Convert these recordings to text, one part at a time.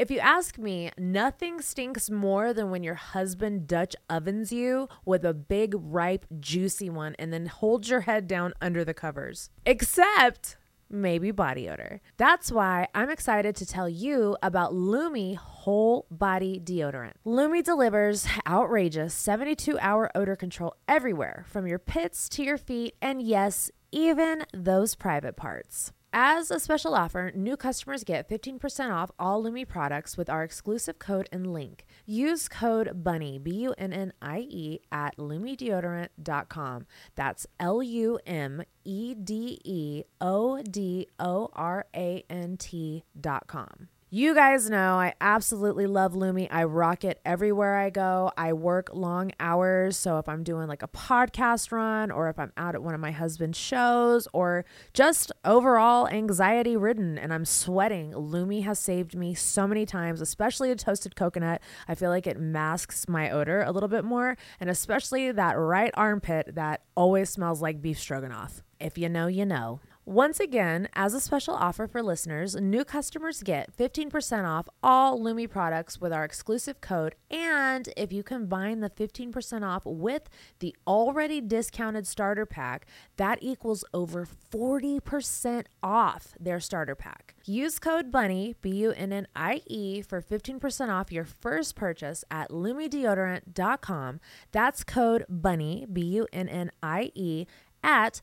If you ask me, nothing stinks more than when your husband Dutch ovens you with a big, ripe, juicy one and then holds your head down under the covers. Except maybe body odor. That's why I'm excited to tell you about Lume Whole Body Deodorant. Lume delivers outrageous 72 hour odor control everywhere, from your pits to your feet, and yes, even those private parts. As a special offer, new customers get 15% off all Lume products with our exclusive code and link. Use code BUNNY, B U N N I E, at lumedeodorant.com. That's L U M E D E O D O R A N T.com. You guys know I absolutely love Lume. I rock it everywhere I go. I work long hours. So if I'm doing like a podcast run or if I'm out at one of my husband's shows or just overall anxiety ridden and I'm sweating, Lume has saved me so many times, especially a toasted coconut. I feel like it masks my odor a little bit more and especially that right armpit that always smells like beef stroganoff. If you know, you know. Once again, as a special offer for listeners, new customers get 15% off all Lume products with our exclusive code. And if you combine the 15% off with the already discounted starter pack, that equals over 40% off their starter pack. Use code BUNNY, B U N N I E, for 15% off your first purchase at lumedeodorant.com. That's code BUNNY, B U N N I E, at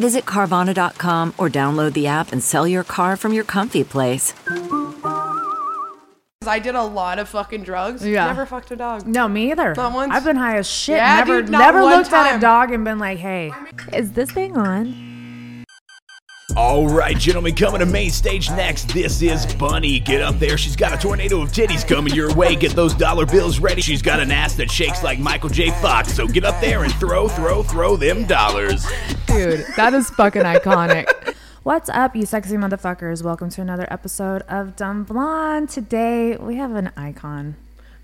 Visit Carvana.com or download the app and sell your car from your comfy place. I did a lot of fucking drugs. Yeah. Never fucked a dog. No, me either. Not once? I've been high as shit. Yeah, never dude, not never one looked at a dog and been like, hey, is this thing on? All right, gentlemen, coming to main stage next. This is Bunnie. Get up there. She's got a tornado of titties coming your way. Get those dollar bills ready. She's got an ass that shakes like Michael J. Fox. So get up there and throw, throw, throw them dollars. Dude, that is fucking iconic. What's up, you sexy motherfuckers? Welcome to another episode of Dumb Blonde. Today we have an icon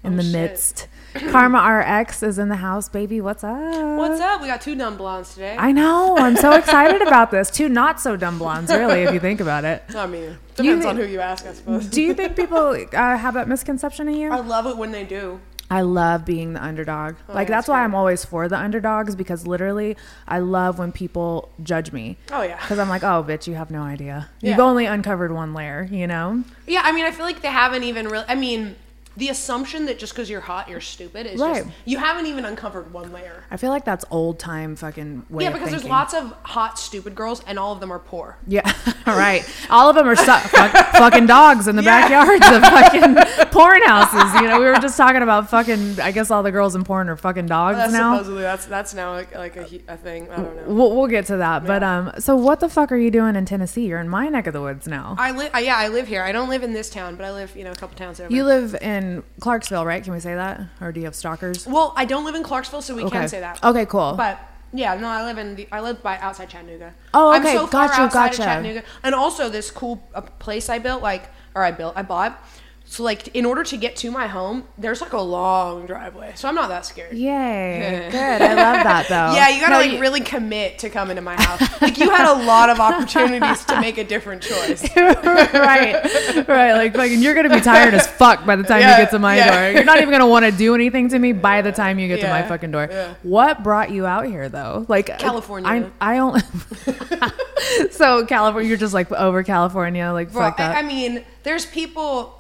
in the shit. midst. Karma RX is in the house, baby. What's up? What's up? We got two dumb blondes today. I know. I'm so excited about this. Two not so dumb blondes, really, if you think about it. I mean, depends thi- on who you ask, I suppose. Do you think people uh, have that misconception of you? I love it when they do. I love being the underdog. like Oh, yeah, that's that's why. I'm always for the underdogs because literally I love when people judge me. Oh, yeah. Because I'm like, oh, bitch, you have no idea. You've only uncovered one layer, you know? Yeah, I mean, I feel like they haven't even really. I mean, the assumption that just because you're hot, you're stupid is Right. just you haven't even uncovered one layer. I feel like that's old time fucking way. yeah, because there's lots of hot, stupid girls, and all of them are poor. Yeah, all right. All of them are su- fuck, fucking dogs in the Yeah. backyards of fucking porn houses. You know, we were just talking about fucking. I guess all the girls in porn are fucking dogs That's now. supposedly that's that's now like, like a, a thing. I don't know. We'll, we'll get to that. But um, so what the fuck are you doing in Tennessee? You're in my neck of the woods now. I live. Yeah, I live here. I don't live in this town, but I live, you know, a couple towns over. You live in Clarksville, right? Can we say that? Or do you have stalkers? well, I don't live in Clarksville, so we can say that. Okay, cool. But yeah, no, I live in the, I live by outside Chattanooga. Oh, I'm okay, so far gotcha, outside gotcha. of Chattanooga, and also this cool uh, place I built, like, or I built, I bought. So like, in order to get to my home, there's like a long driveway, so I'm not that scared. Yay. Good. I love that though. Yeah, you gotta No, like you- really commit to coming to my house. like you had a lot of opportunities to make a different choice. right, right. Like, fucking, you're gonna be tired as fuck by the time Yeah, you get to my yeah. door. You're not even gonna want to do anything to me by the time you get to my fucking door. yeah. What brought you out here though? Like California. I, I only. so California, you're just like over California, like Bro, fuck that. I, I mean, there's people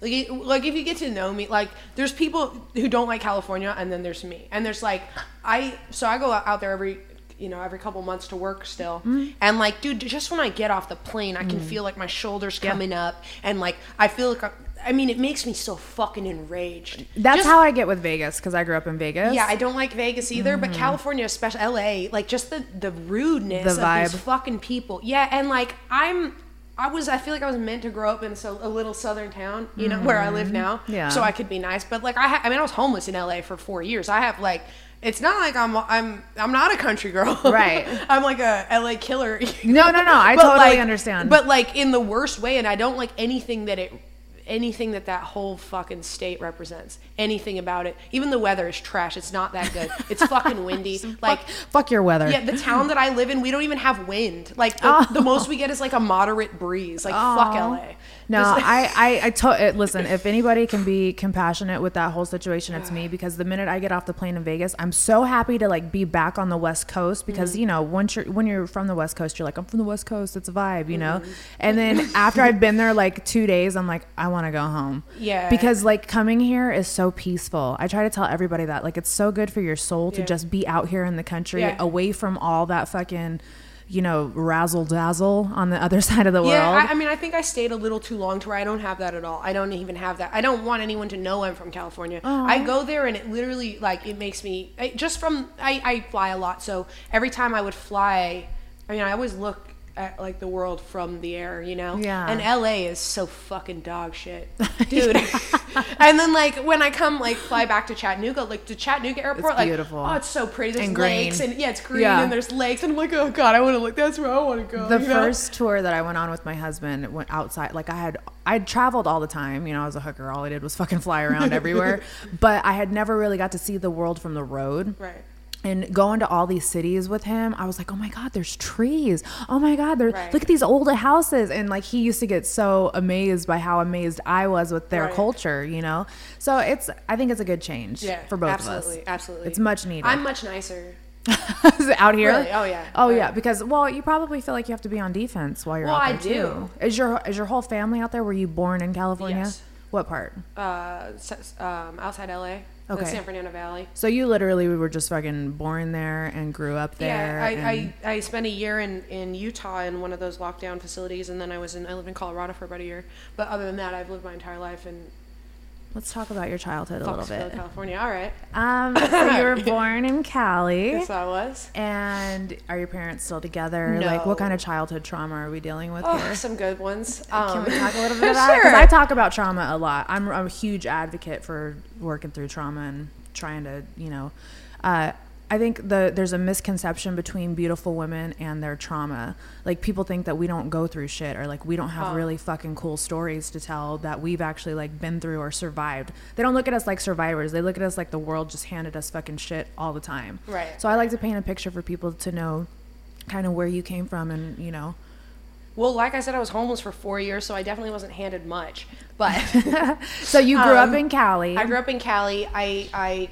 like it- like if you get to know me, like there's people who don't like California, and then there's me, and there's like I so I go out there every you know every couple months to work still, Mm-hmm. and like dude, just when I get off the plane, I can feel like my shoulders coming up, and like I feel like. I, I mean, it makes me so fucking enraged. That's Just- how I get with Vegas because I grew up in Vegas. Yeah, I don't like Vegas either, but California, especially LA, like just the the rudeness Mm-hmm. The of these vibe. fucking people. Yeah, and like I'm I was I feel like I was meant to grow up in so, a little southern town, you know, where I live now. Mm-hmm. Yeah. So I could be nice, but like I ha- I mean I was homeless in LA for 4 years. I have like it's not like I'm I'm I'm not a country girl. Right. I'm like a LA killer. No, no, no. I totally like- understand. But like in the worst way and I don't like anything that it anything that that whole fucking state represents. Anything about it. Even the weather is trash. It's not that good. It's fucking windy. like fuck your weather. yeah, the town that I live in, we don't even have wind. Like the, Oh. the most we get is like a moderate breeze. Like fuck LA. No, I, I, I to- it- listen. If anybody can be compassionate with that whole situation, it's me. Because the minute I get off the plane in Vegas, I'm so happy to like be back on the West Coast. Because Mm-hmm. you know, once you're when you're from the West Coast, you're like, I'm from the West Coast. It's a vibe, you know. Mm-hmm. And then after I've been there like two days, I'm like, I want to go home. Yeah. Because like coming here is so peaceful. I try to tell everybody that like it's so good for your soul to Yeah. just be out here in the country, Yeah. away from all that fucking. You know, razzle dazzle on the other side of the Yeah, world. I, I mean, I think I stayed a little too long to where I don't have that at all. I don't even have that. I don't want anyone to know I'm from California. I go there and it literally, like, it makes me, I, just from, I, I fly a lot. So every time I would fly, I mean, I always look at, like, the world from the air, you know? Yeah. And LA is so fucking dog shit. Dude. and then, like, when I come, like, fly back to Chattanooga, like, to Chattanooga airport, like, beautiful. oh, it's so pretty. There's And green. lakes. And, yeah, it's green Yeah. and there's lakes. And I'm like, oh, God, I want to look. That's where I want to go. the you know? first tour that I went on with my husband went outside. Like I had, I'd traveled all the time. You know, I was a hooker. All I did was fucking fly around everywhere. But I had never really got to see the world from the road. Right. And going to all these cities with him, I was like, oh my god, there's trees. Oh my god, there. Right. Look at these old houses. And like he used to get so amazed by how amazed I was with their Right. culture. You know. So it's, I think it's a good change Yeah, for both of us. Absolutely, Absolutely. It's much needed. I'm much nicer. Out here? Really? Oh, yeah. Oh Oh, yeah. Because well, you probably feel like you have to be on defense while you're out there. Well, I do. too. Is your is your whole family out there? Were you born in California? Yes. What part? Uh, um, outside LA, the Okay. San Fernando Valley. So you literally were just fucking born there and grew up there. Yeah, I, and- I, I spent a year in, in Utah in one of those lockdown facilities, and then I was in I lived in Colorado for about a year. But other than that, I've lived my entire life in Let's talk about your childhood a little bit. California. All right, Um, so you were born in Cali. yes, I was. And are your parents still together? No. Like, what kind of childhood trauma are we dealing with Oh, here? some good ones. Can Um, we talk a little bit about it? Because Sure. I talk about trauma a lot. I'm, I'm a huge advocate for working through trauma and trying to, you know, uh, I think the there's a misconception between beautiful women and their trauma. Like people think that we don't go through shit or like we don't have really fucking cool stories to tell that we've actually like been through or survived. They don't look at us like survivors. They look at us like the world just handed us fucking shit all the time. Right. So I like to paint a picture for people to know kind of where you came from and, you know, well, like I said, I was homeless for four years, so I definitely wasn't handed much. But so you grew up Um, in Cali. I grew up in Cali. I I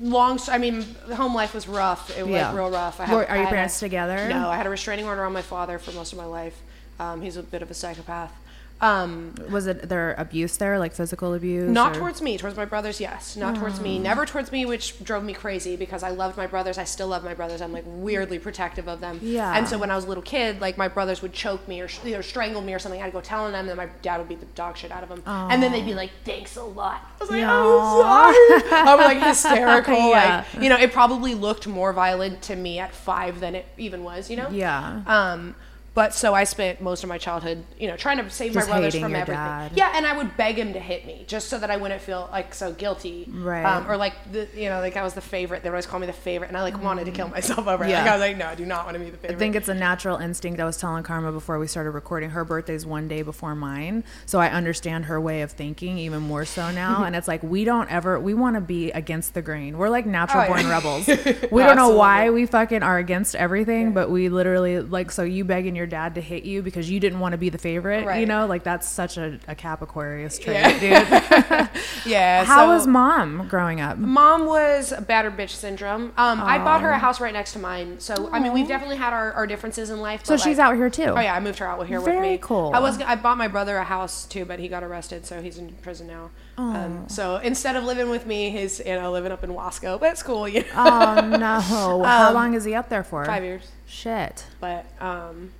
long. I mean, home life was rough. It was Yeah. like real rough. I had- are your a- parents together? No, I had a restraining order on my father for most of my life. Um, he's a bit of a psychopath. Um, Was it their abuse there, like physical abuse? not or- towards me, towards my brothers, yes. Not towards me, never towards me, which drove me crazy because I loved my brothers. I still love my brothers. I'm like weirdly protective of them. Yeah. And so when I was a little kid, like my brothers would choke me or know, strangle me or something. I'd go telling them, and then my dad would beat the dog shit out of them. And then they'd be like, "Thanks a lot." I was like, "I'm sorry." I'm like hysterical. Yeah. Like you know, it probably looked more violent to me at five than it even was. You know. Yeah. Um, but so I spent most of my childhood, you know, trying to save Just my brothers from everything. dad. Yeah, and I would beg him to hit me just so that I wouldn't feel like so guilty. Right. Um, or like the, you know, like I was the favorite. They would always call me the favorite, and I like wanted to kill myself over it. Yeah. Like I was like, no, I do not want to be the favorite. I think it's a natural instinct. I was telling Karma before we started recording. Her birthday's one day before mine, so I understand her way of thinking even more so now. and it's like we don't ever we want to be against the grain. We're like natural Oh, born yeah. rebels. We don't know why we fucking are against everything, but we literally like so you begging your dad to hit you because you didn't want to be the favorite. Right. You know, like that's such a, a Cap Aquarius trait, Yeah. dude. yeah. How so- was mom growing up? Mom was a battered bitch syndrome. Um, I bought her a house right next to mine, so I mean we've definitely had our, our differences in life. So but, she's out here too. Oh yeah, I moved her out here with Very me. cool. I was I bought my brother a house too, but he got arrested, so he's in prison now. Um, so instead of living with me, he's you know living up in Wasco, but it's cool. You know? Oh no! How long is he up there for? Five years. Shit. But um,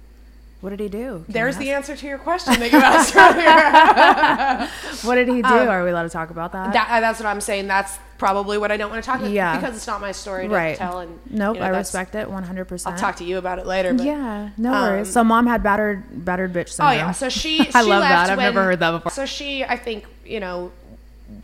What did he do? Can There's the answer to your question that you asked earlier. What did he do? Are we allowed to talk about that? Um, That, uh, that's what I'm saying. That's probably what I don't want to talk about Yeah. because it's not my story to right. tell. And nope, you know, I respect it 100%. I'll talk to you about it later. But, Yeah, no um, worries. So mom had battered battered bitch syndrome. Oh yeah. So she. I love left that. I've never heard that before. So she, I think, you know,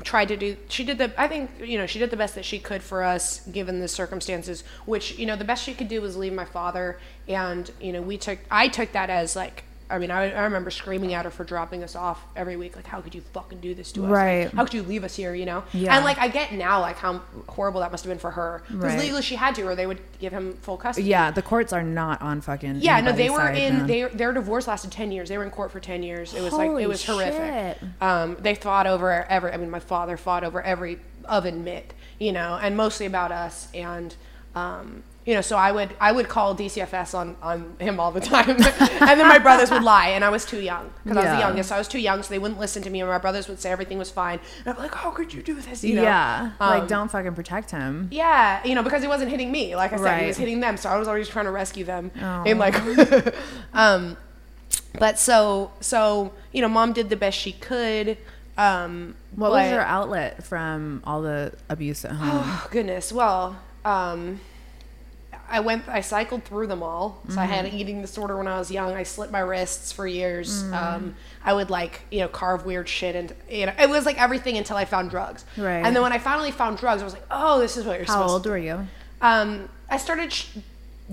tried to do. She did the. I think you know she did the best that she could for us given the circumstances. Which you know the best she could do was leave my father, and you know we took. I took that as like. I mean, I, I remember screaming at her for dropping us off every week. Like, how could you fucking do this to us? Right. How could you leave us here? You know. Yeah. And like, I get now like how horrible that must have been for her because Right. legally she had to, or they would give him full custody. Yeah, the courts are not on fucking. Yeah, no, they were in. They their divorce lasted ten years. They were in court for ten years. It was like it was horrific. shit. Um, they fought over every. I mean, my father fought over every oven mitt, you know, and mostly about us. And um, you know, so I would I would call DCFS on on him all the time, and then my brothers would lie, and I was too young because I was the Yeah. youngest. I was too young, so they wouldn't listen to me, and my brothers would say everything was fine. And I'm like, how could you do this? You know? yeah, Um, like don't fucking protect him. yeah, you know, because he wasn't hitting me. Like I said, he was hitting them, so I was always trying to rescue them. Oh. And like, um, but so so you know, mom did the best she could. Um, What was your outlet from all the abuse at home? Oh, goodness. Well, um, I went. I cycled through them all. So I had an Mm-hmm. eating disorder when I was young. I slit my wrists for years. Mm. Um, I would like you know carve weird shit, and you know it was like everything until I found drugs. Right. And then when I finally found drugs, I was like, oh, this is what you're How supposed old to. were you? Um, I started sh-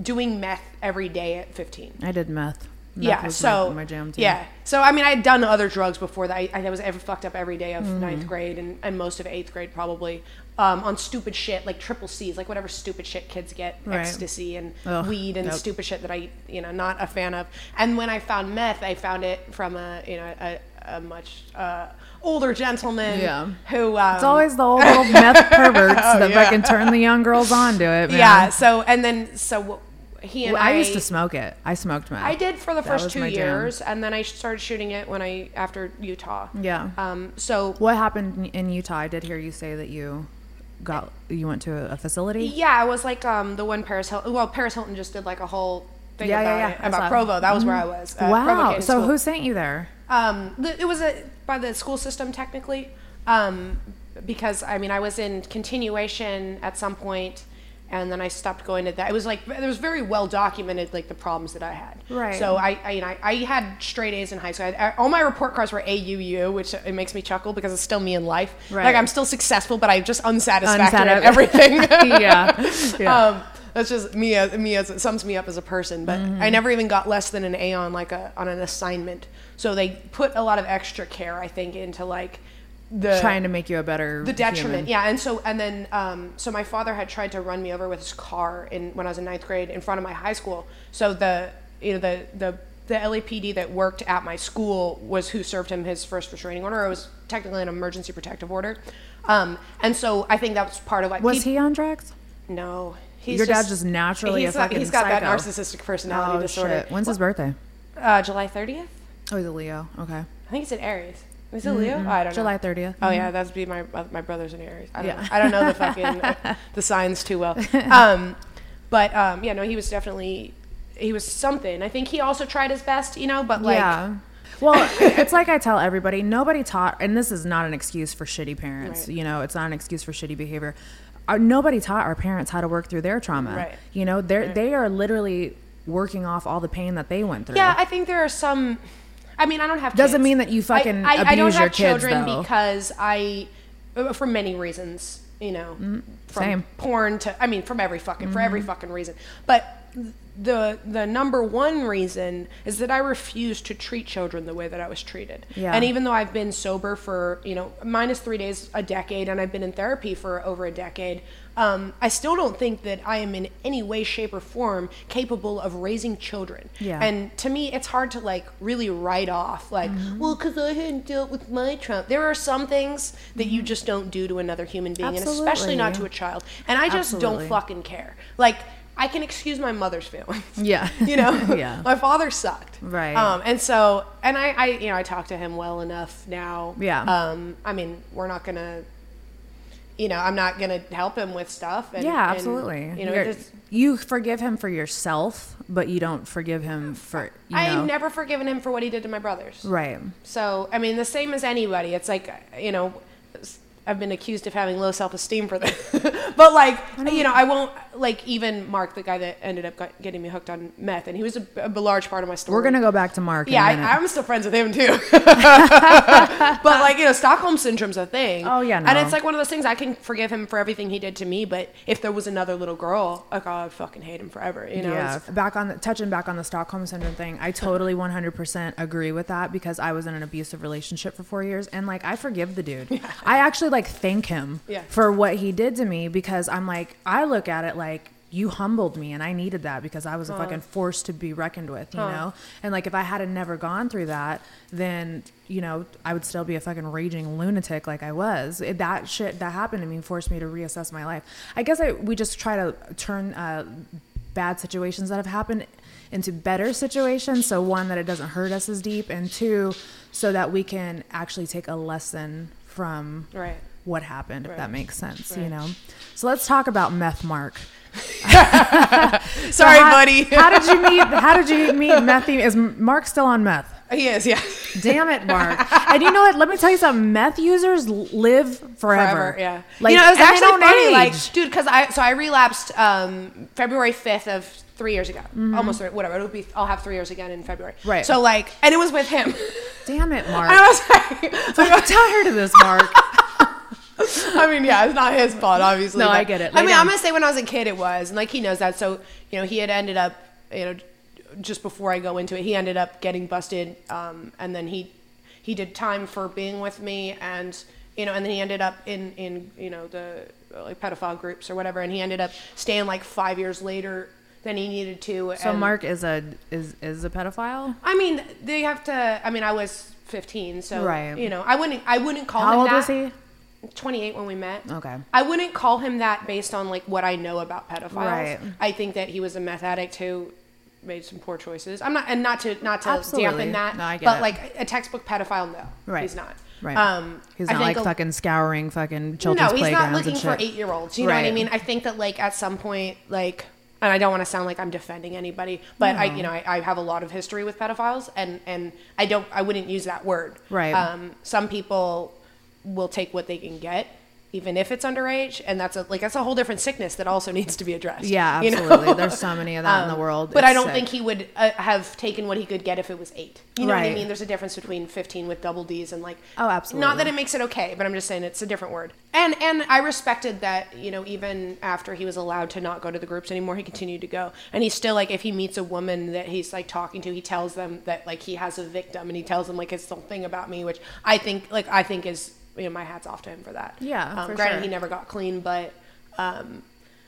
doing meth every day at 15. I did meth. Yeah, so my, my jam too. yeah, so I mean, I had done other drugs before that. I, I was ever fucked up every day of Mm-hmm. ninth grade and, and most of eighth grade probably um, on stupid shit like triple C's, like whatever stupid shit kids get, Right. ecstasy and Ugh, weed and nope. stupid shit that I you know not a fan of. And when I found meth, I found it from a you know a, a much uh, older gentleman Yeah. who um, It's always the old little meth perverts that yeah. fucking turn the young girls on to it. Man. yeah. So and then so he and Well, I, I used to smoke it. I smoked meth. I did for the That first two my jam. years, and then I started shooting it when I after Utah. Yeah. Um. So What happened in Utah? I did hear you say that you got you went to a facility. yeah, it was like um the one Paris Hilton. Well, Paris Hilton just did like a whole thing Yeah, yeah, about yeah. it I saw about it. Provo. That was where I was. uh, wow. So School. who sent you there? Um, the, it was a by the school system technically, um, because I mean I was in continuation at some point, and then I stopped going to that. It was like it was very well documented like the problems that I had. Right. So I I, you know, I, I had straight A's in high school. I, I- all my report cards were AUU, which it makes me chuckle because it's still me in life. Right. Like I'm still successful, but I'm just unsatisfactory Unsati- at everything. yeah. yeah. Um, that's just me as me as it sums me up as a person. But Mm-hmm. I never even got less than an A on like a on an assignment. So they put a lot of extra care, I think, into like the Trying to make you a better the detriment. human. Yeah, and so and then um, so my father had tried to run me over with his car in when I was in ninth grade in front of my high school. So the you know the the the LAPD that worked at my school was who served him his first restraining order. It was technically an emergency protective order. Um, and so I think that was part of why Was peop- he on drugs? no. He's Your dad's just naturally a he's got- fucking He's got that narcissistic personality Oh disorder. shit. When's his birthday? Uh, July 30th? Oh, he's a Leo. Okay. I think it's in Aries. Is it Leo? I don't know. July 30th. Oh yeah, that'd be my uh, my brother's in Aries. I don't, Yeah. know. I don't know the fucking the signs too well. Um, but um, yeah, no, he was definitely he was something. I think he also tried his best, you know, but like yeah. Well, it's like I tell everybody, nobody taught, and this is not an excuse for shitty parents. Right. You know, it's not an excuse for shitty behavior. Our, nobody taught our parents how to work through their trauma. Right. You know, they're they are literally working off all the pain that they went through. Yeah, I think there are some. I mean, I don't have. Children. Doesn't kids. mean that you fucking I, I, I don't your have kids, children though. because I, uh, for many reasons, you know, from same. porn to. I mean, from every fucking for every fucking reason. But the the number one reason is that I refuse to treat children the way that I was treated. Yeah. And even though I've been sober for you know minus three days a decade, and I've been in therapy for over a decade, um, I still don't think that I am in any way, shape, or form capable of raising children. Yeah. And to me, it's hard to like really write off like, Mm-hmm. well, because I hadn't dealt with my Trump. There are some things that you just don't do to another human being, and especially not to Mm-hmm. A child. And I just Absolutely. don't fucking care. Like. I can excuse my mother's feelings. Yeah. You know? Yeah. My father sucked. Right. Um, and so, and I, I, you know, I talk to him well enough now. Yeah. Um, I mean, we're not gonna, you know, I'm not gonna help him with stuff. And, yeah, and, absolutely. you know, just you forgive him for yourself, but you don't forgive him for you know. I've never forgiven him for what he did to my brothers. right. So I mean, the same as anybody. It's like you know, I've been accused of having low self esteem for this, but like you know, I won't like even Mark, the guy that ended up got, getting me hooked on meth, and he was a, a large part of my story. We're gonna go back to Mark. Yeah. I, I'm still friends with him too. but like you know, Stockholm syndrome's a thing. Oh, yeah, and it's like one of those things. I can forgive him for everything he did to me, but if there was another little girl, like oh, I'd fucking hate him forever. You know? yeah, back on the, touching back on the Stockholm syndrome thing. I totally 100% agree with that because I was in an abusive relationship for four years, and like I forgive the dude. Yeah. I actually like thank him Yeah. for what he did to me because I'm like I look at it like you humbled me and I needed that because I was a fucking force to be reckoned with, you know. And like if I hadn't never gone through that, then you know I would still be a fucking raging lunatic like I was. It, that shit that happened to me forced me to reassess my life. I guess I we just try to turn. Uh, bad situations that have happened into better situations. So one that it doesn't hurt us as deep, and two, so that we can actually take a lesson from Right. What happened, if that makes sense. You know. So let's talk about meth, Mark. Sorry, how, buddy. how did you meet? How did you meet meth? Is Mark still on meth? he is. Yeah. Damn it, Mark. and you know what? Let me tell you something. Meth users live forever. Forever, yeah. Like, you know, it was actually funny, age. like, dude, because I so I relapsed um, February fifth of three years ago, Mm-hmm. almost three, whatever. It'll be. I'll have three years again in February. Right. So like, and it was with him. Damn it, Mark. I was like, I'm tired of this, Mark. I mean, yeah, it's not his fault, obviously. No, I get it. I mean, down. I'm gonna say when I was a kid, it was, and like he knows that. So you know, he had ended up, you know, just before I go into it, he ended up getting busted, um, and then he he did time for being with me, and you know, and then he ended up in in you know the like pedophile groups or whatever, and he ended up staying like five years later than he needed to. So and- Mark is a is is a pedophile. I mean, they have to. I mean, I was 15, so Right. you know, I wouldn't I wouldn't call How him old that. was he? 28 when we met. Okay. I wouldn't call him that based on like what I know about pedophiles. Right. I think that he was a meth addict who made some poor choices. I'm not, and not to not to Absolutely. dampen that, No, I get but it. like a textbook pedophile, no, Right. he's not. Right. Um, He's not like a- fucking scouring fucking children's no, he's not looking for eight year olds. You know what I mean? I think that like at some point, like, and I don't want to sound like I'm defending anybody, but I, you know, I, I have a lot of history with pedophiles, and and I don't, I wouldn't use that word. Right. Um, some people will take what they can get. Even if it's underage, and that's a like that's a whole different sickness that also needs to be addressed. Yeah, you know? absolutely. There's so many of that in the Um, world. But I don't sick. think he would uh, have taken what he could get if it was eight. You know what I mean? There's a difference between 15 with double D's and like. Oh, absolutely Not that it makes it okay, but I'm just saying it's a different word. And and I respected that. You know, even after he was allowed to not go to the groups anymore, he continued to go. And he's still like, if he meets a woman that he's like talking to, he tells them that like he has a victim, and he tells them like his whole thing about me, which I think like I think is you know my hats off to him for that. Yeah, Um, for granted, sure. he never got clean, but. Um,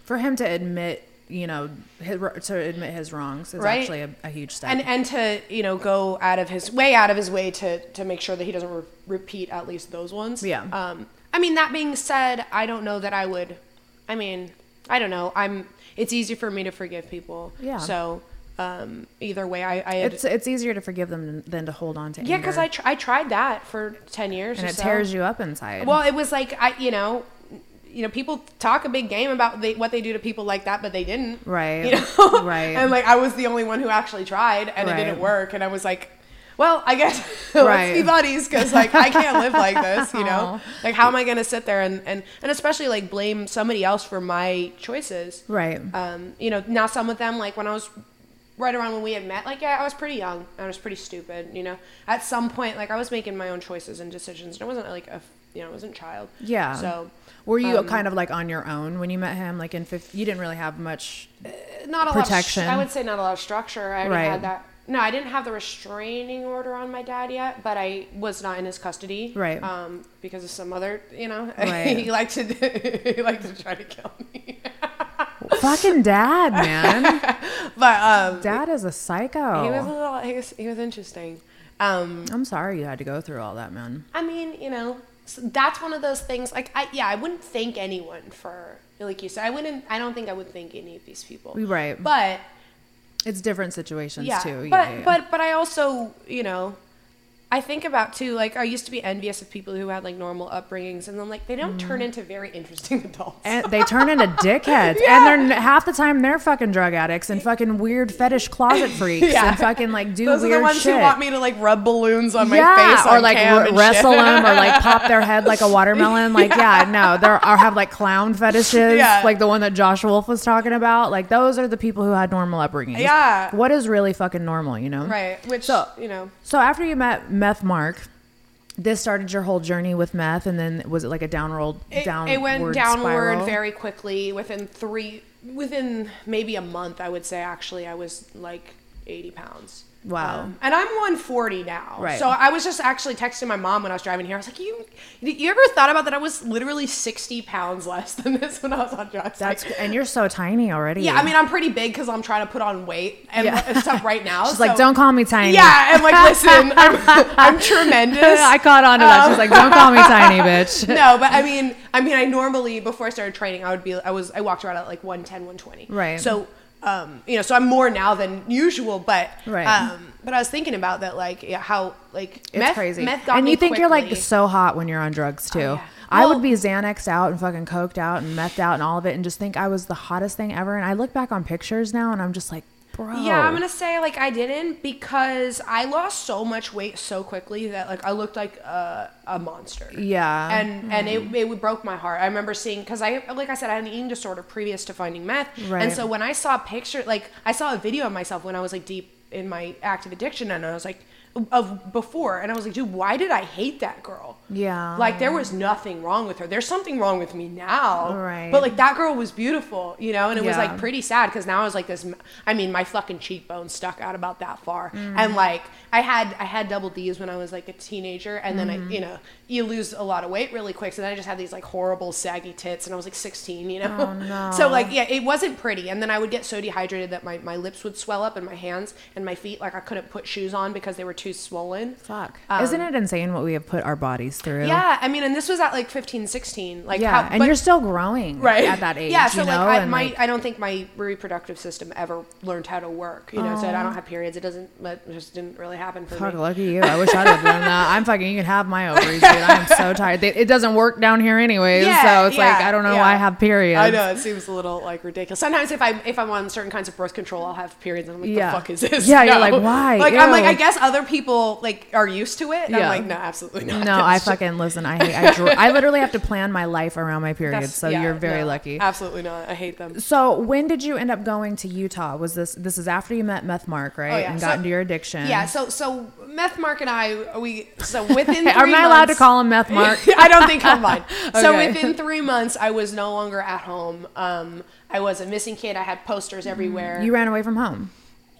for him to admit, you know, his, to admit his wrongs is Right. actually a, a huge step. and and to you know go out of his way out of his way to to make sure that he doesn't re- repeat at least those ones Yeah. um i mean that being said i don't know that i would i mean i don't know i'm it's easy for me to forgive people Yeah. so um either way i i had, it's it's easier to forgive them than, to hold on to. yeah because. I, tr- I tried that for 10 years and it so. tears you up inside. well it was like i you know you know, people talk a big game about they, what they do to people like that, but they didn't. Right. You know. Right. And like I was the only one who actually tried, and it didn't work. And I was like, well, I guess Right. let's be buddies because like I can't live like this. You know. Like how am I gonna sit there and and and especially like blame somebody else for my choices? right. Um, you know, now some of them, like when I was right around when we had met, like yeah, I was pretty young. I was pretty stupid. You know, at some point, like I was making my own choices and decisions. And I wasn't like a, you know, I wasn't a child. yeah. So were you um, kind of like on your own when you met him? Like in fifth, you didn't really have much. not a Protection. lot. Of, I would say not a lot of structure. I Right. had that. No, I didn't have the restraining order on my dad yet, but I was not in his custody. Right. Um, because of some other, you know, Right. he liked to he liked to try to kill me. Fucking dad, man. but um, dad is a psycho. he was a little he was, he was interesting. Um, I'm sorry you had to go through all that, man. I mean, you know, so that's one of those things. Like, I yeah, I wouldn't thank anyone for like you said. I wouldn't. I don't think I would thank any of these people. Right. But It's different situations yeah, too. but yeah, yeah. but but I also, you know, I think about too, like I used to be envious of people who had like normal upbringings, and then like they don't turn into very interesting adults. Mm. And they turn into dickheads, Yeah. and they're half the time they're fucking drug addicts and fucking weird fetish closet freaks Yeah. and fucking like do Those are the ones shit. who want me to like rub balloons on my face or like r- wrestle shit. them, or like pop their head like a watermelon. Like, yeah, no, they're have like clown fetishes, Yeah. like the one that Josh Wolf was talking about. Like, those are the people who had normal upbringings. Yeah. what is really fucking normal, you know? right? Which So- you know, So after you met Meth Mark, this started your whole journey with meth, and then was it like a downward, it, downward it went downward spiral? very quickly. Within three, within maybe a month, I would say actually, I was like eighty pounds. Wow. Um, and I'm 140 now. Right. So I was just actually texting my mom when I was driving here. I was like, "You, you ever thought about that? I was literally 60 pounds less than this when I was on drugs." That's Like, and you're so tiny already. yeah. I mean, I'm pretty big because I'm trying to put on weight and, Yeah. stuff right now. she's like, don't call me tiny. Yeah, and like, listen, I'm, I'm tremendous. I caught on to that. She's like, don't call me tiny, bitch. no, but I mean, I mean, I normally before I started training, I would be, I was, I walked around at like 110, 120. Right. So, um, you know, so I'm more now than usual, but, Right. Um, but I was thinking about that, like, yeah, how like It's meth, crazy. Meth got and you think you're like. Oh, so hot when you're on drugs too. yeah. I Well- would be Xanaxed out and fucking coked out and methed out and all of it and just think I was the hottest thing ever. And I look back on pictures now and I'm just like, bro. Yeah, I'm gonna say like I didn't because I lost so much weight so quickly that like I looked like a, a monster. Yeah. and and it, hmm. it broke my heart. I remember seeing because I like I said I had an eating disorder previous to finding meth, Right. and so when I saw a picture, like I saw a video of myself when I was like deep in my active addiction, and I was like of before, and I was like, dude, why did I hate that girl? Yeah. like there was nothing wrong with her. There's something wrong with me now, Right. But like that girl was beautiful, you know, and it was like pretty sad because now I was like this. I mean, my fucking cheekbones stuck out about that far, Mm. and like I had I had double D's when I was like a teenager, and then Mm-hmm. I you know you lose a lot of weight really quick, so then I just had these like horrible saggy tits, and I was like 16, you know. Oh, no. so like yeah, it wasn't pretty, and then I would get so dehydrated that my my lips would swell up, and my hands and my feet like I couldn't put shoes on because they were too swollen. Fuck. Isn't it insane what we have put our bodies through? Um, Yeah, I mean, and this was at like 15, 16. Like Yeah. how, and but- you're still growing right at that age. Yeah, so you like? I, and my like, I don't think my reproductive system ever learned how to work. You know, so I don't have periods. It doesn't. It just didn't really happen for Fuck, me. lucky you. I wish I'd have done that. I'm fucking, you can have my ovaries, dude. I'm so tired. They, it doesn't work down here anyways. Yeah, so it's like, I don't know yeah. why I have periods. I know it seems a little like ridiculous. Sometimes if I if I'm on certain kinds of birth control, I'll have periods, and I'm like, Yeah. the fuck is this? Yeah, you're like, why? Like I'm like, I guess other people like are used to it. And Yeah. I'm like, no, absolutely not. No, I just- fucking listen. I hate. I, dr- I literally have to plan my life around my periods. that's- So yeah, you're very no, lucky. Absolutely not. I hate them. So when did you end up going to Utah? Was this this is after you met Meth Mark, right? Oh, yeah. And So- got into your addiction. Yeah. So so meth mark and I we so within. Am three I allowed to call him Meth Mark? I don't think he'll mind. So within three months, I was no longer at home. Um, I was a missing kid. I had posters everywhere. you ran away from home.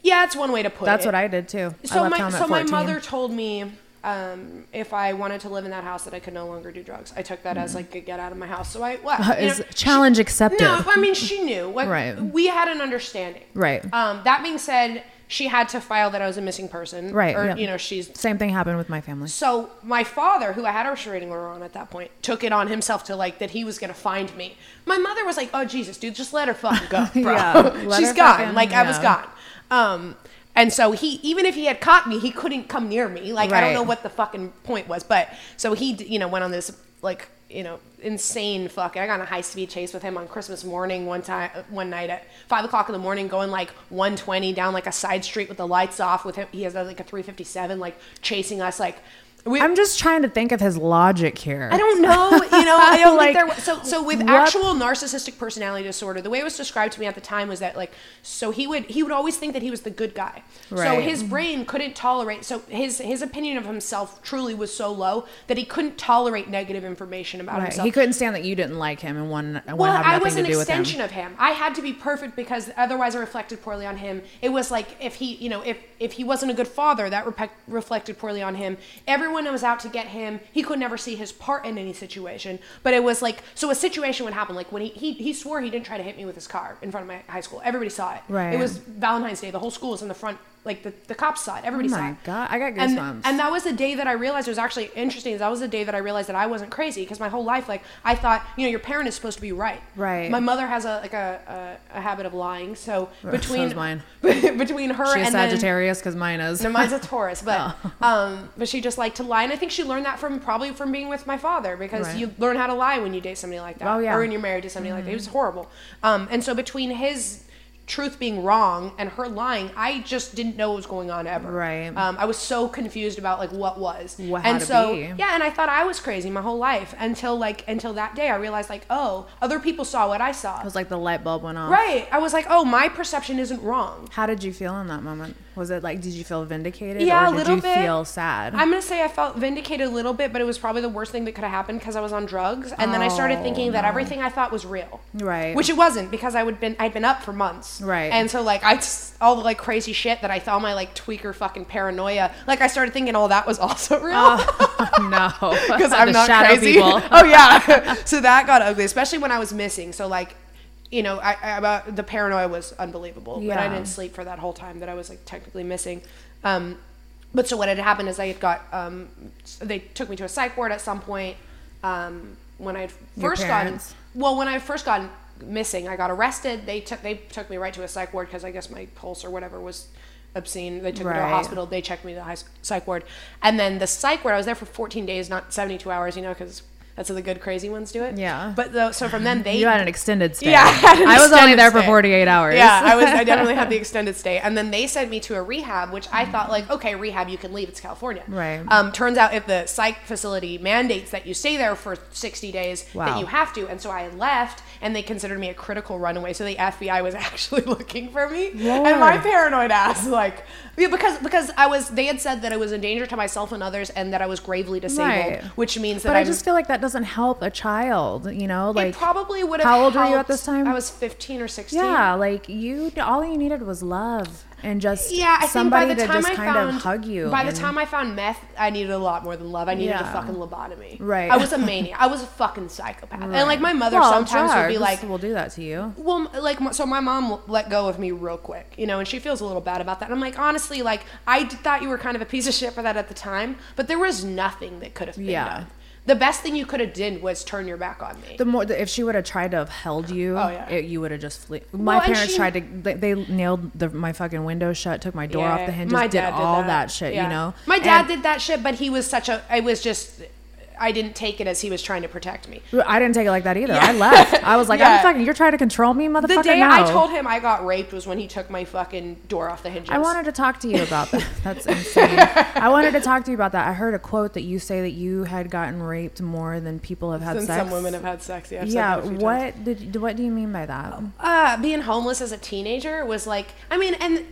Yeah, it's one way to put it. That's it. what I did too. I So left my so my mother told me um, if I wanted to live in that house that I could no longer do drugs. I took that as like a get out of my house. So I left. you Is know, challenge she- accepted. No, I mean she knew. Like, Right. We had an understanding. Right. Um, that being said, she had to file that I was a missing person. Right, Or yeah. you know she's Same thing happened with my family. so my father, who I had a restraining order on at that point, took it on himself to like that he was gonna find me. My mother was like, "Oh Jesus, dude, just let her fucking go, bro. Yeah, She's gone. fucking- like I was gone." Um, and so he, even if he had caught me, he couldn't come near me. Like I don't know what the fucking point was, but so he, you know, went on this like you know insane fucking. I got a high speed chase with him on Christmas morning one time, one night at five o'clock in the morning, going like 120 down like a side street with the lights off. With him, he has like a 357, like chasing us like. We, I'm just trying to think of his logic here. I don't know. You know, I don't Like, think there. So, so with what- actual narcissistic personality disorder, the way it was described to me at the time was that like, so he would he would always think that he was the good guy. So his brain couldn't tolerate. So his his opinion of himself truly was so low that he couldn't tolerate negative information about Right. himself. He couldn't stand that you didn't like him and to Well, I was an with him. extension of him. I had to be perfect because otherwise I reflected poorly on him. It was like if he, you know, if if he wasn't a good father, that repec reflected poorly on him. Everyone was out to get him. He could never see his part in any situation. But it was like so a situation would happen. Like when he he, he swore he didn't try to hit me with his car in front of my high school. Everybody saw it. Right. It was Valentine's Day. The whole school was in the front like the, the cops saw it. Everybody Oh saw my it. God, I got And, goosebumps. and that was the day that I realized it was actually interesting. That was the day that I realized that I wasn't crazy because my whole life, like I thought, you know, your parent is supposed to be right. Right. My mother has a like a, a, a habit of lying. So So between is mine. between her She's and Sagittarius because mine is. no, mine's a Taurus, but Oh. um, but she just liked to lie, and I think she learned that from probably from being with my father because Right. you learn how to lie when you date somebody like that, Oh, yeah. Mm-hmm. or when you're married to somebody like that. It was horrible. Um, and so between his truth being wrong and her lying, I just didn't know what was going on ever. Right. Um, I was so confused about like what was. What and so be. yeah, and I thought I was crazy my whole life until like until that day I realized like oh other people saw what I saw. It was like the light bulb went off. right. I was like oh my perception isn't wrong. How did you feel in that moment? Was it like, did you feel vindicated? Yeah, or a did little you bit. feel sad? I'm gonna say I felt vindicated a little bit, but it was probably the worst thing that could have happened because I was on drugs, and then I started thinking that oh, everything I thought was real, Oh, Right. Which it wasn't because I would been I'd been up for months, Right. And so like I just, all the like crazy shit that I thought my like tweaker fucking paranoia, like I started thinking all that was also real oh, no. because I'm not crazy. oh yeah, so that got ugly, especially when I was missing. So like. You know, I, I about the paranoia was unbelievable, yeah. but I didn't sleep for that whole time that I was like technically missing. Um, but so what had happened is I had got um, they took me to a psych ward at some point um, when I had first gotten well when I first got missing. I got arrested. They took they took me right to a psych ward because I guess my pulse or whatever was obscene. They took me to a hospital. They checked me to the high psych ward, and then the psych ward. I was there for 14 days, not 72 hours. You know, because that's how the good crazy ones do it. Yeah. But so from then they You had an extended stay. yeah, I, had an I was only there for 48 hours. Yeah, I was. I definitely had the extended stay, and then they sent me to a rehab, which I thought like, okay, rehab, you can leave. It's California. Right. Um, turns out if the psych facility mandates that you stay there for 60 days, that you have to, and so I left, and they considered me a critical runaway. So the FBI was actually looking for me, and my paranoid ass like, yeah, because because I was. They had said that I was a danger to myself and others, and that I was gravely disabled, Right. which means that But I I'm- just feel like that doesn't help a child, you know? Like, probably would have. how old were you at this time? I was 15 or 16. yeah, like you, all you needed was love and just Yeah, I somebody think by the time just I kind found, of hug you. By the time I found meth, I needed a lot more than love. I needed a fucking lobotomy. Right. I was a maniac. I was a fucking psychopath. And like my mother Well, sometimes would be like, "We'll do that to you." well, like so my mom let go of me real quick, you know, and she feels a little bad about that. And I'm like, honestly, like I d- thought you were kind of a piece of shit for that at the time, but there was nothing that could have been Yeah. done. The best thing you could have did was turn your back on me. The more, if she would have tried to have held you, Oh, yeah. it, you would have just flee. My Well, parents she- tried to. They, they nailed the, my fucking window shut, took my door off the hinges, my did dad all that, shit. Yeah. You know, my dad And did that shit, but he was such a it was just. I didn't take it as he was trying to protect me. I didn't take it like that either. I left. I was like, Yeah. I'm fucking. You're trying to control me, motherfucker. The day no. I told him I got raped was when he took my fucking door off the hinges. I wanted to talk to you about that. That's insane. I wanted to talk to you about that. I heard a quote that you say that you had gotten raped more than people have had Since sex. some women have had sex. Yeah. I've yeah. times. What did? What do you mean by that? uh, being homeless as a teenager was like I mean and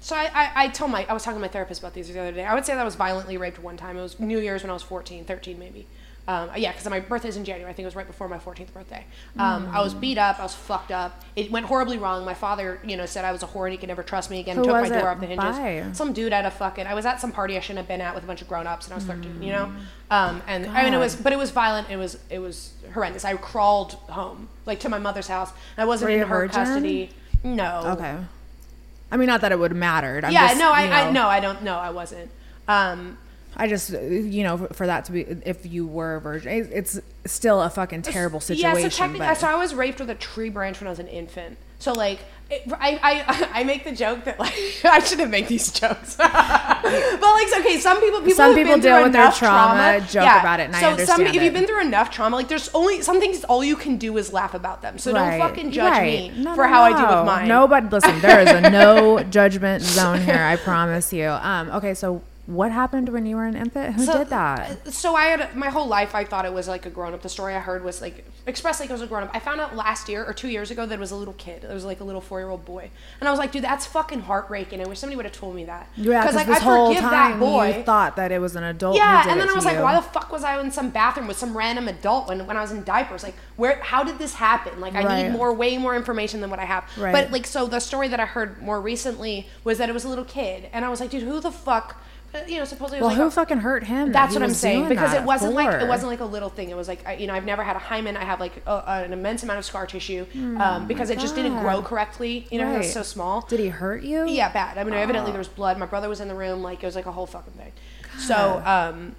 so I, I, I told my I was talking to my therapist about these the other day. I would say that I was violently raped one time. It was New Year's when I was 14, 13 maybe. Um, yeah, because my birthday's in January. I think it was right before my 14th birthday. Um, I was beat up. I was fucked up. It went horribly wrong. My father, you know, said I was a whore and he could never trust me again. Who took my door off the hinges. by? Some dude at a fucking. I was at some party I shouldn't have been at with a bunch of grown ups, and I was 13. You know, um, and I mean it was, but it was violent. It was it was horrendous. I crawled home like to my mother's house. I wasn't in her virgin? custody. No. Okay. I mean, not that it would have mattered. I'm yeah, just, no, I, you I know, no, I don't. No, I wasn't. Um, I just, you know, for that to be, if you were a virgin, it's still a fucking terrible situation. Yeah, so technically, but- so I was raped with a tree branch when I was an infant. So like, it, I, I I make the joke that like I shouldn't make these jokes, but like okay, some people people Some people deal with their enough trauma, joke about it, and I so some understand if you've been through enough trauma, like there's only some things all you can do is laugh about them. So Right, don't fucking judge right. me No, for no, how I do no. with mine. Nobody, listen, there is a no judgment zone here. I promise you. Um, okay, so what happened when you were an infant? Who So- did that? So I had my whole life. I thought it was like a grown up. The story I heard was like expressed like it was a grown up. I found out last year or two years ago that it was a little kid. It was like a little four year old boy, and I was like, dude, that's fucking heartbreaking. I wish somebody would have told me that. Yeah, because like this I whole forgive time that boy. you thought that it was an adult. yeah, and then I was like, you. why the fuck was I in some bathroom with some random adult when, when I was in diapers? Like, where? How did this happen? Like, I Right. need more, way more information than what I have. Right. But like, so the story that I heard more recently was that it was a little kid, and I was like, dude, who the fuck you know, supposedly Well, was who a- fucking hurt him? That's what I'm saying because it wasn't like it wasn't like a little thing. It was like I, you know I've never had a hymen. I have like a, an immense amount of scar tissue um, because it just didn't grow correctly. You know, it was so small. Did he hurt you? Yeah, bad. I mean, evidently there was blood. My brother was in the room. Like it was like a whole fucking thing. So, um,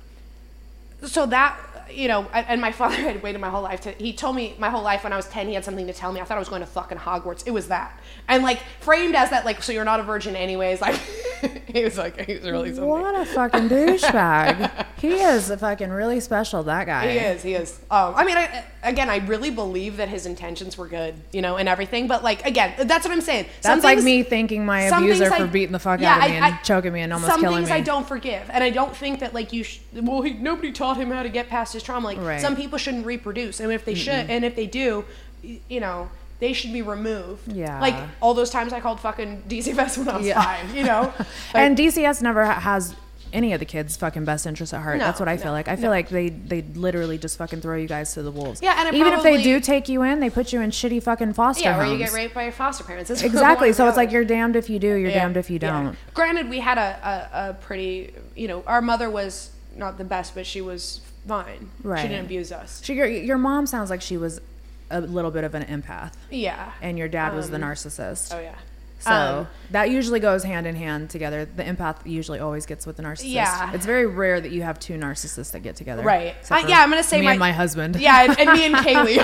so that you know, and my father had waited my whole life to. He told me my whole life when I was ten, he had something to tell me. I thought I was going to fucking Hogwarts. It was that, and like framed as that, like so you're not a virgin anyways. Like he was like he was really something. What a fucking douchebag. he is a fucking really special. That guy. He is. He is. Um, I mean, I, again, I really believe that his intentions were good, you know, and everything. But like, again, that's what I'm saying. Some That's like me thanking my some abuser for I- beating the fuck yeah, out of me I- and choking me and almost some killing things me. I don't forgive, and I don't think that like you. Sh- well, he, nobody taught him how to get past his trauma. Like Right. some people shouldn't reproduce, and if they should, and if they do, you know. They should be removed. Yeah. Like all those times I called fucking DCFS when I was Yeah. five, you know? Like, and DCS never ha- has any of the kids' fucking best interest at heart. No, That's what I feel like. I feel no. like they they literally just fucking throw you guys to the wolves. Yeah, and even if they do take you in, they put you in shitty fucking foster yeah, homes. where you get raped by your foster parents. One Exactly. So it's like you're damned if you do, you're Yeah, damned if you don't. Granted, we had a, a, a pretty, you know, our mother was not the best, but she was fine. Right. She didn't abuse us. She, your, your mom sounds like she was a little bit of an empath, Yeah. and your dad was the um, narcissist. oh yeah. So Um, that usually goes hand in hand together. The empath usually always gets with the narcissist. Yeah. It's very rare that you have two narcissists that get together. Right. Uh, yeah, I'm gonna say me my- and my husband. Yeah, and, and me and Kaylee.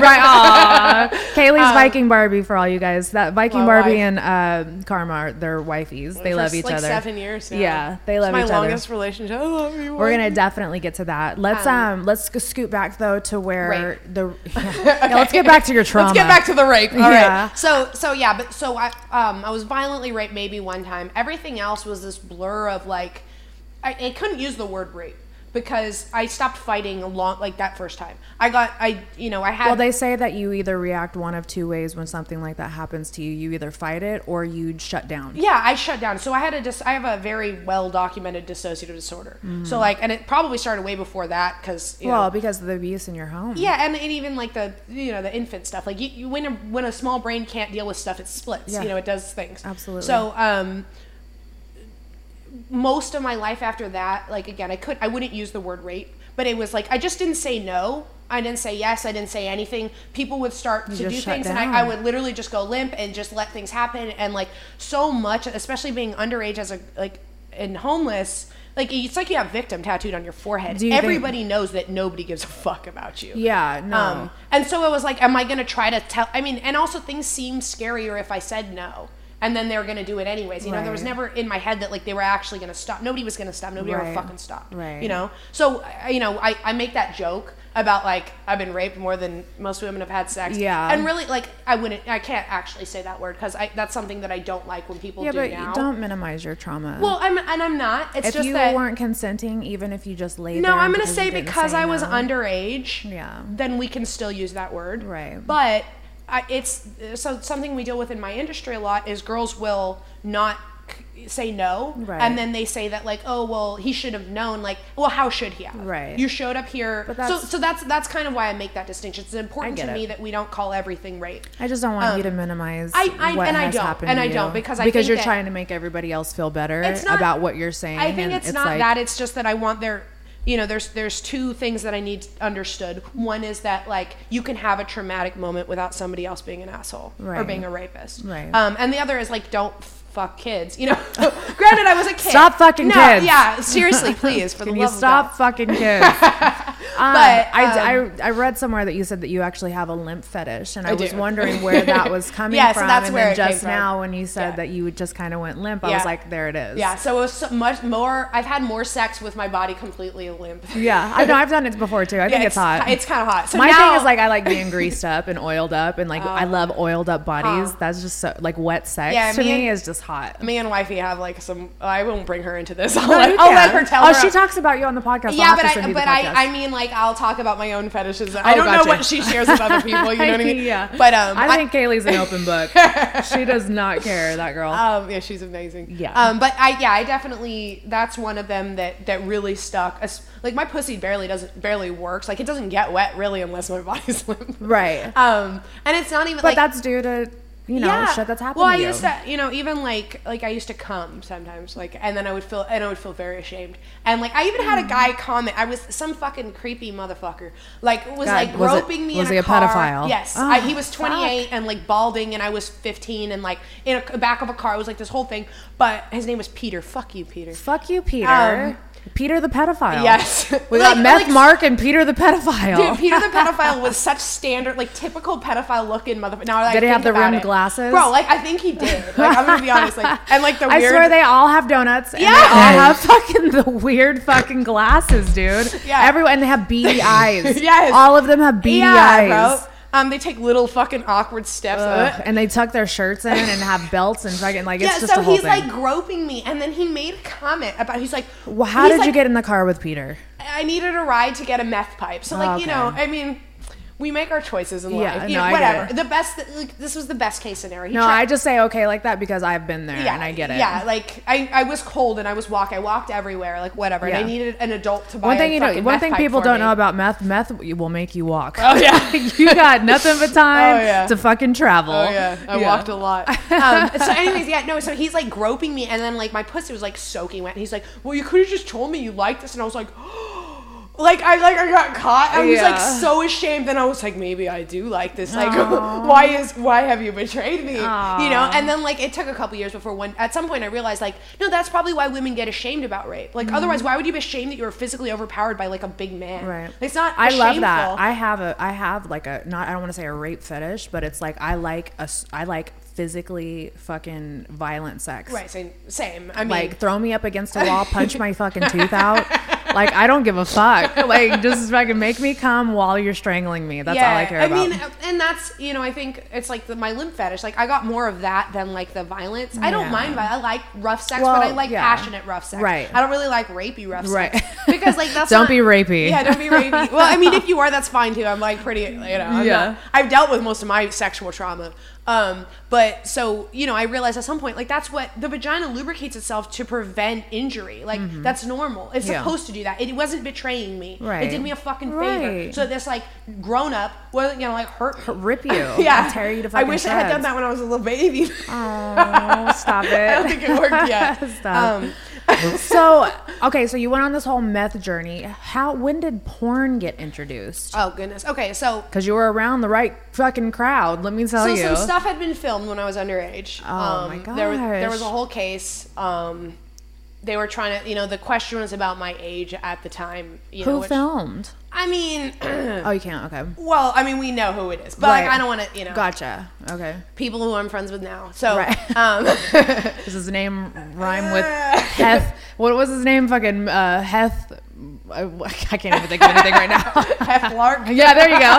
right. Kaylee's Viking Barbie for all you guys. That Viking My Barbie wife. and uh, Karma, are they're wifeys. They love each like other. Seven years. Now. Yeah, they love each other. My longest relationship. I love you. We're gonna definitely get to that. Let's um, let's go scoot back though to where Rape. the yeah, let's get back to your trauma. Let's get back to the rape. All right. Yeah. So so yeah, but so I um I was violently raped maybe one time. Everything else was this blur of like I, I couldn't use the word rape because I stopped fighting a long like that first time. I got I you know I had Well, they say that you either react one of two ways when something like that happens to you. You either fight it or you shut down. yeah, I shut down. So I had a dis- I have a very well documented dissociative disorder. So like, and it probably started way before that because Mm. Well, because of the abuse in your home. yeah, and, and even like the you know the infant stuff. Like you, you when a when a small brain can't deal with stuff, it splits. Yeah. You know, it does things. Absolutely. So um, most of my life after that, like again, I could I wouldn't use the word rape, but it was like I just didn't say no. I didn't say yes. I didn't say anything. People would start to do things, and I, I would literally just go limp and just let things happen. And like so much, especially being underage as a like and homeless. Like it's like you have victim tattooed on your forehead. You think- Everybody knows that nobody gives a fuck about you. Yeah. No. Um, and so it was like, am I going to try to tell? I mean, and also things seemed scarier if I said no. And then they were going to do it anyways. You know, there was never in my head that like they were actually going to stop. Nobody was going to stop. Nobody ever fucking stopped. Right. You know? So, you know, I, I make that joke about like, I've been raped more than most women have had sex. Yeah. And really, like, I wouldn't, I can't actually say that word because that's something that I don't like when people yeah, do but now. don't minimize your trauma. Well, I'm, and I'm not. It's just that if just you that. weren't consenting, even if you just laid down. No, I'm gonna say because say I was no. underage. Yeah. Then we can still use that word. Right. But I, it's so something we deal with in my industry a lot is girls will not c- say no Right. and then they say that like oh well he should have known like well how should he have Right. you showed up here But so that's- so that's that's kind of why i make that distinction it's important to me that we don't call everything rape I just don't want you to Um, minimize I- I- what and I has don't, happened and I don't, because I because you're trying to make everybody else feel better It's not- about what you're saying. I think and it's, not like, that. It's just that I want their, you know, there's there's two things that I need understood. One is that like you can have a traumatic moment without somebody else being an asshole or being a rapist. Right. Um, and the other is like don't fuck kids. You know, granted I was a kid. Stop fucking no, kids. Yeah, seriously, please, for Can the you love stop of God. fucking kids? But, I, um, I, I read somewhere that you said that you actually have a limp fetish, and I, I was do. wondering where that was coming Yeah, so from. that's and where then it came just now, when you said Yeah. that you just kind of went limp, I Yeah. was like, there it is. Yeah, so it was so much more. I've had more sex with my body completely limp. Yeah, I know. I've done it before too. I think Yeah, it's, hot. It's kind of hot. So My now, thing is like I like being greased up and oiled up, and like I love oiled up bodies. Huh. That's just so like wet sex Yeah, to me me and- is just hot. me and wifey have like some. I won't bring her into this. I'll, No, let, I'll let her tell Oh, her. she talks about you on the podcast. I'll Yeah, but I send you the but I. I mean like I'll talk about my own fetishes. I Oh, don't know gotcha. what she shares with other people. You know what I mean? yeah. But um, I think Kaylee's an open book. she does not care. That girl. um, yeah, she's amazing. Yeah. Um, but I yeah, I definitely that's one of them that that really stuck. As, like my pussy barely doesn't barely works. Like it doesn't get wet really unless my body's limp. right. Um, and it's not even but like that's due to you know, shit that's happened well, I you. used to, you know, even like like I used to come sometimes, like, and then I would feel and I would feel very ashamed. And like I even had a guy comment. I was some fucking creepy motherfucker. Like was God, like was it- me was in he a car. pedophile? Yes, Oh, I, he was fuck. 28 and like balding, and I was 15, and like in a back of a car. It was like this whole thing. But his name was Peter. Fuck you, Peter. Fuck you, Peter. Um, Peter the pedophile. Yes. We got Like- Meth like- Mark and Peter the pedophile. Dude, Peter the pedophile was such standard, like typical pedophile looking motherfucker. Now, that I Did he have the rimmed it. glasses? Bro, like I think he did. Like I'm gonna be honest, like and like the weird. I swear they all have donuts. And Yes. They all have fucking the weird fucking glasses, dude. Yeah. Everyone and they have beady eyes. Yes. All of them have beady yeah, eyes. bro. Um, they take little fucking awkward steps. Ugh, and they tuck their shirts in and have belts and fucking like it's yeah, just so a whole he's thing. like groping me, and then he made a comment about. He's like, well, how he's did you get in the car with Peter? I needed a ride to get a meth pipe. So like you know, I mean, we make our choices in Yeah, life. You no, know, I get whatever. it. The best. Like, this was the best case scenario. He No, tried- I just say okay like that because I've been there and I get it. Yeah, like I, I was cold and I was walk. I walked everywhere, like whatever. And I needed an adult to buy. One thing a you know, one thing people don't me. know about meth, meth will make you walk. Oh yeah. you got nothing but time Oh, yeah. to fucking travel. Oh yeah, I walked a lot. Um, so, anyways, yeah, no. So he's like groping me, and then like my pussy was like soaking wet. And he's like, "Well, you could have just told me you liked this," and I was like, like I like I got caught. I was like so ashamed. Then I was like, maybe I do like this. Like, why is why have you betrayed me? You know. And then like it took a couple years before when At some point, I realized like, no, that's probably why women get ashamed about rape. Like, mm-hmm. otherwise, why would you be ashamed that you were physically overpowered by like a big man? Right. It's not. I love that. I have a I have like a not I don't want to say a rape fetish, but it's like I like a I like physically fucking violent sex. Right. Same. Same. I mean, Like throw me up against a wall, punch my fucking tooth out. Like I don't give a fuck. Like just fucking make me come while you're strangling me. That's all I care about. I mean, and that's you know, I think it's like the, my limp fetish. Like I got more of that than like the violence. I don't Yeah. mind. I like rough sex, Well, but I like yeah. passionate rough sex. Right. I don't really like rapey rough sex. Right. sex because like that's Don't not- be rapey. Yeah, don't be rapey. well, I mean, if you are, that's fine too. I'm like pretty, you know. I'm Yeah. not- I've dealt with most of my sexual trauma. Um, but so you know, I realized at some point, like that's what the vagina lubricates itself to prevent injury. Like that's normal. It's Mm-hmm. Yeah. supposed to do that. It wasn't betraying me. Right. It did me a fucking favor. So this like grown up wasn't gonna like hurt me. Rip you. Yeah, tear you to fucking I wish I had done that when I was a little baby. Oh, stop it. I don't think it worked yet. Stop. Um, so okay, so you went on this whole meth journey. How when did porn get introduced? oh goodness. Okay, so Because you were around the right fucking crowd. Let me tell so you. So some stuff had been filmed when I was underage. Oh, my There was, there was a whole case. Um, they were trying to, you know, the question was about my age at the time. You know, Who which- filmed? I mean, Oh, you can't. Okay. well, I mean, we know who it is, but like, I don't want to, you know, Gotcha. Okay. people who I'm friends with now. So, Right. um, Does his name rhyme with Heth? What was his name? Fucking uh, Heth. I, I can't even think of anything right now. Hef Lark. yeah, there you go.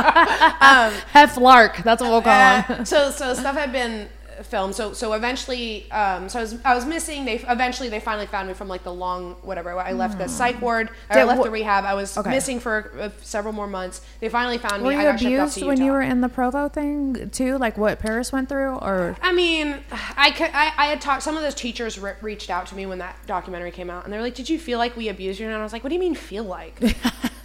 Um, Lark. That's what we'll call him. Uh, so so stuff had been filmed. So so eventually, um, so I was I was missing. They eventually they finally found me from like the long whatever. I left the psych ward. or I left the rehab. I was Okay. missing for uh, several more months. They finally found Were me. I you got abused when you were in the Provo thing too? Like what Paris went through, or I mean, I could. I, I had talked. Some of those teachers re- reached out to me when that documentary came out, and they were like, "Did you feel like we abused you?" And I was like, "What do you mean feel like?"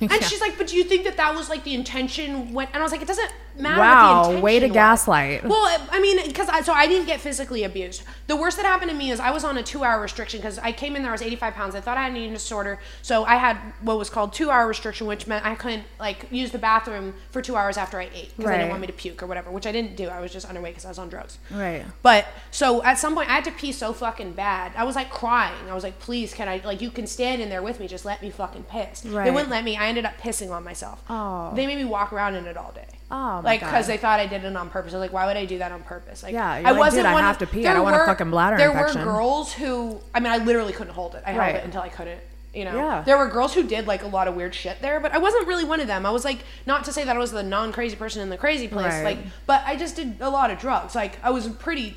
And she's like, "But do you think that that was like the intention?" When and I was like, "It doesn't matter." Wow, way to was." gaslight. Well, I mean, because I so I didn't get physically abused. The worst that happened to me is I was on a two-hour restriction because I came in there I was 85 pounds. I thought I had an eating disorder, so I had what was called two-hour restriction, which meant I couldn't like use the bathroom for two hours after I ate because they didn't want me to puke or whatever, which I didn't do. I was just underweight because I was on drugs. Right. But so at some point I had to pee so fucking bad. I was like crying. I was like, please, can I like you can stand in there with me? Just let me fucking piss. Right. They wouldn't let me. I ended up pissing on myself. Oh. They made me walk around in it all day. Oh, my like because they thought I did it on purpose. I was like, why would I do that on purpose? Like, Yeah, you're like, "Dude, I one have of- to pee. I there don't want a were- fucking bladder there infection." were girls who, I mean, I literally couldn't hold it. I Right. held it until I couldn't. You know, Yeah. there were girls who did like a lot of weird shit there, but I wasn't really one of them. I was like, not to say that I was the non-crazy person in the crazy place, Right. like, but I just did a lot of drugs. Like, I was pretty.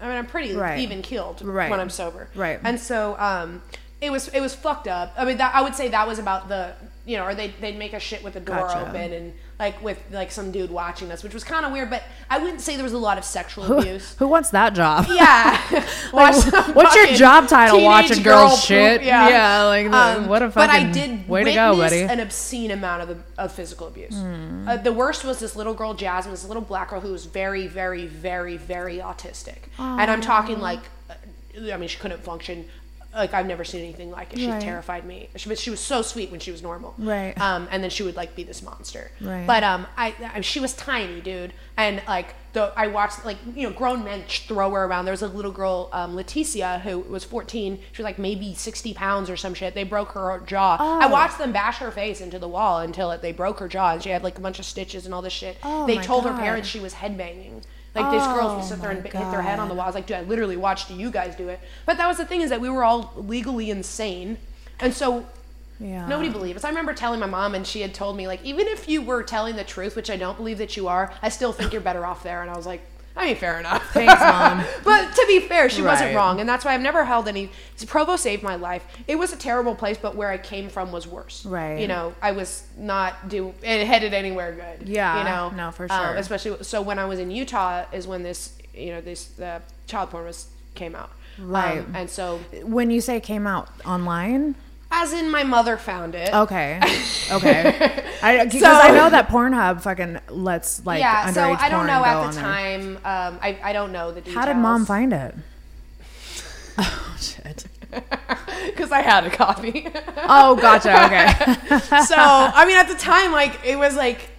I mean, I'm pretty Right. even keeled Right. when I'm sober. Right. And so, um, it was it was fucked up. I mean, that I would say that was about the you know, or they they'd make us shit with the door Gotcha. open and like with like some dude watching us, which was kind of weird. But I wouldn't say there was a lot of sexual abuse. Who wants that job? Yeah. Watch some What's your job title? Watching girl girls poop, shit? Yeah. Yeah, like, Um, what a fucking But I did way to witness go, buddy. an obscene amount of, of physical abuse. Hmm. Uh, the worst was this little girl, Jasmine, this little black girl who was very, very, very, very autistic. And I'm talking like, uh, I mean, she couldn't function. Like I've never seen anything like it. She Right. terrified me. She was, she was so sweet when she was normal. Right. Um, and then she would like be this monster. Right. But um, I, I she was tiny, dude, and like the I watched like you know grown men throw her around. There was a little girl, um, Leticia, who was 14. She was like maybe 60 pounds or some shit. They broke her jaw. Oh. I watched them bash her face into the wall until it, they broke her jaw, and she had like a bunch of stitches and all this shit. Oh, they told her parents she was headbanging. Like these girls would Oh, sit there and b- hit their head on the wall. I was like, dude, I literally watched you guys do it. But that was the thing is that we were all legally insane, and so Yeah. Nobody believed us. I remember telling my mom, and she had told me, like, even if you were telling the truth, which I don't believe that you are, I still think you're better off there. And I was like, I mean, fair enough. Thanks, Mom. but to be fair, she wasn't wrong, and that's why I've never held any. Provo saved my life. It was a terrible place, but where I came from was worse. Right. You know, I was not do it headed anywhere good. Yeah, You know. no, for Um, sure. especially so when I was in Utah is when this you know this the child porn was came out. Right. Um, and so When you say came out online, as in my mother found it. okay, okay, I because So- I know that Pornhub fucking lets like yeah, so I don't know at the time. Um, I, I don't know the details. How did mom find it? Oh shit. Because I had a copy. Oh, gotcha. Okay. so I mean, at the time, like it was like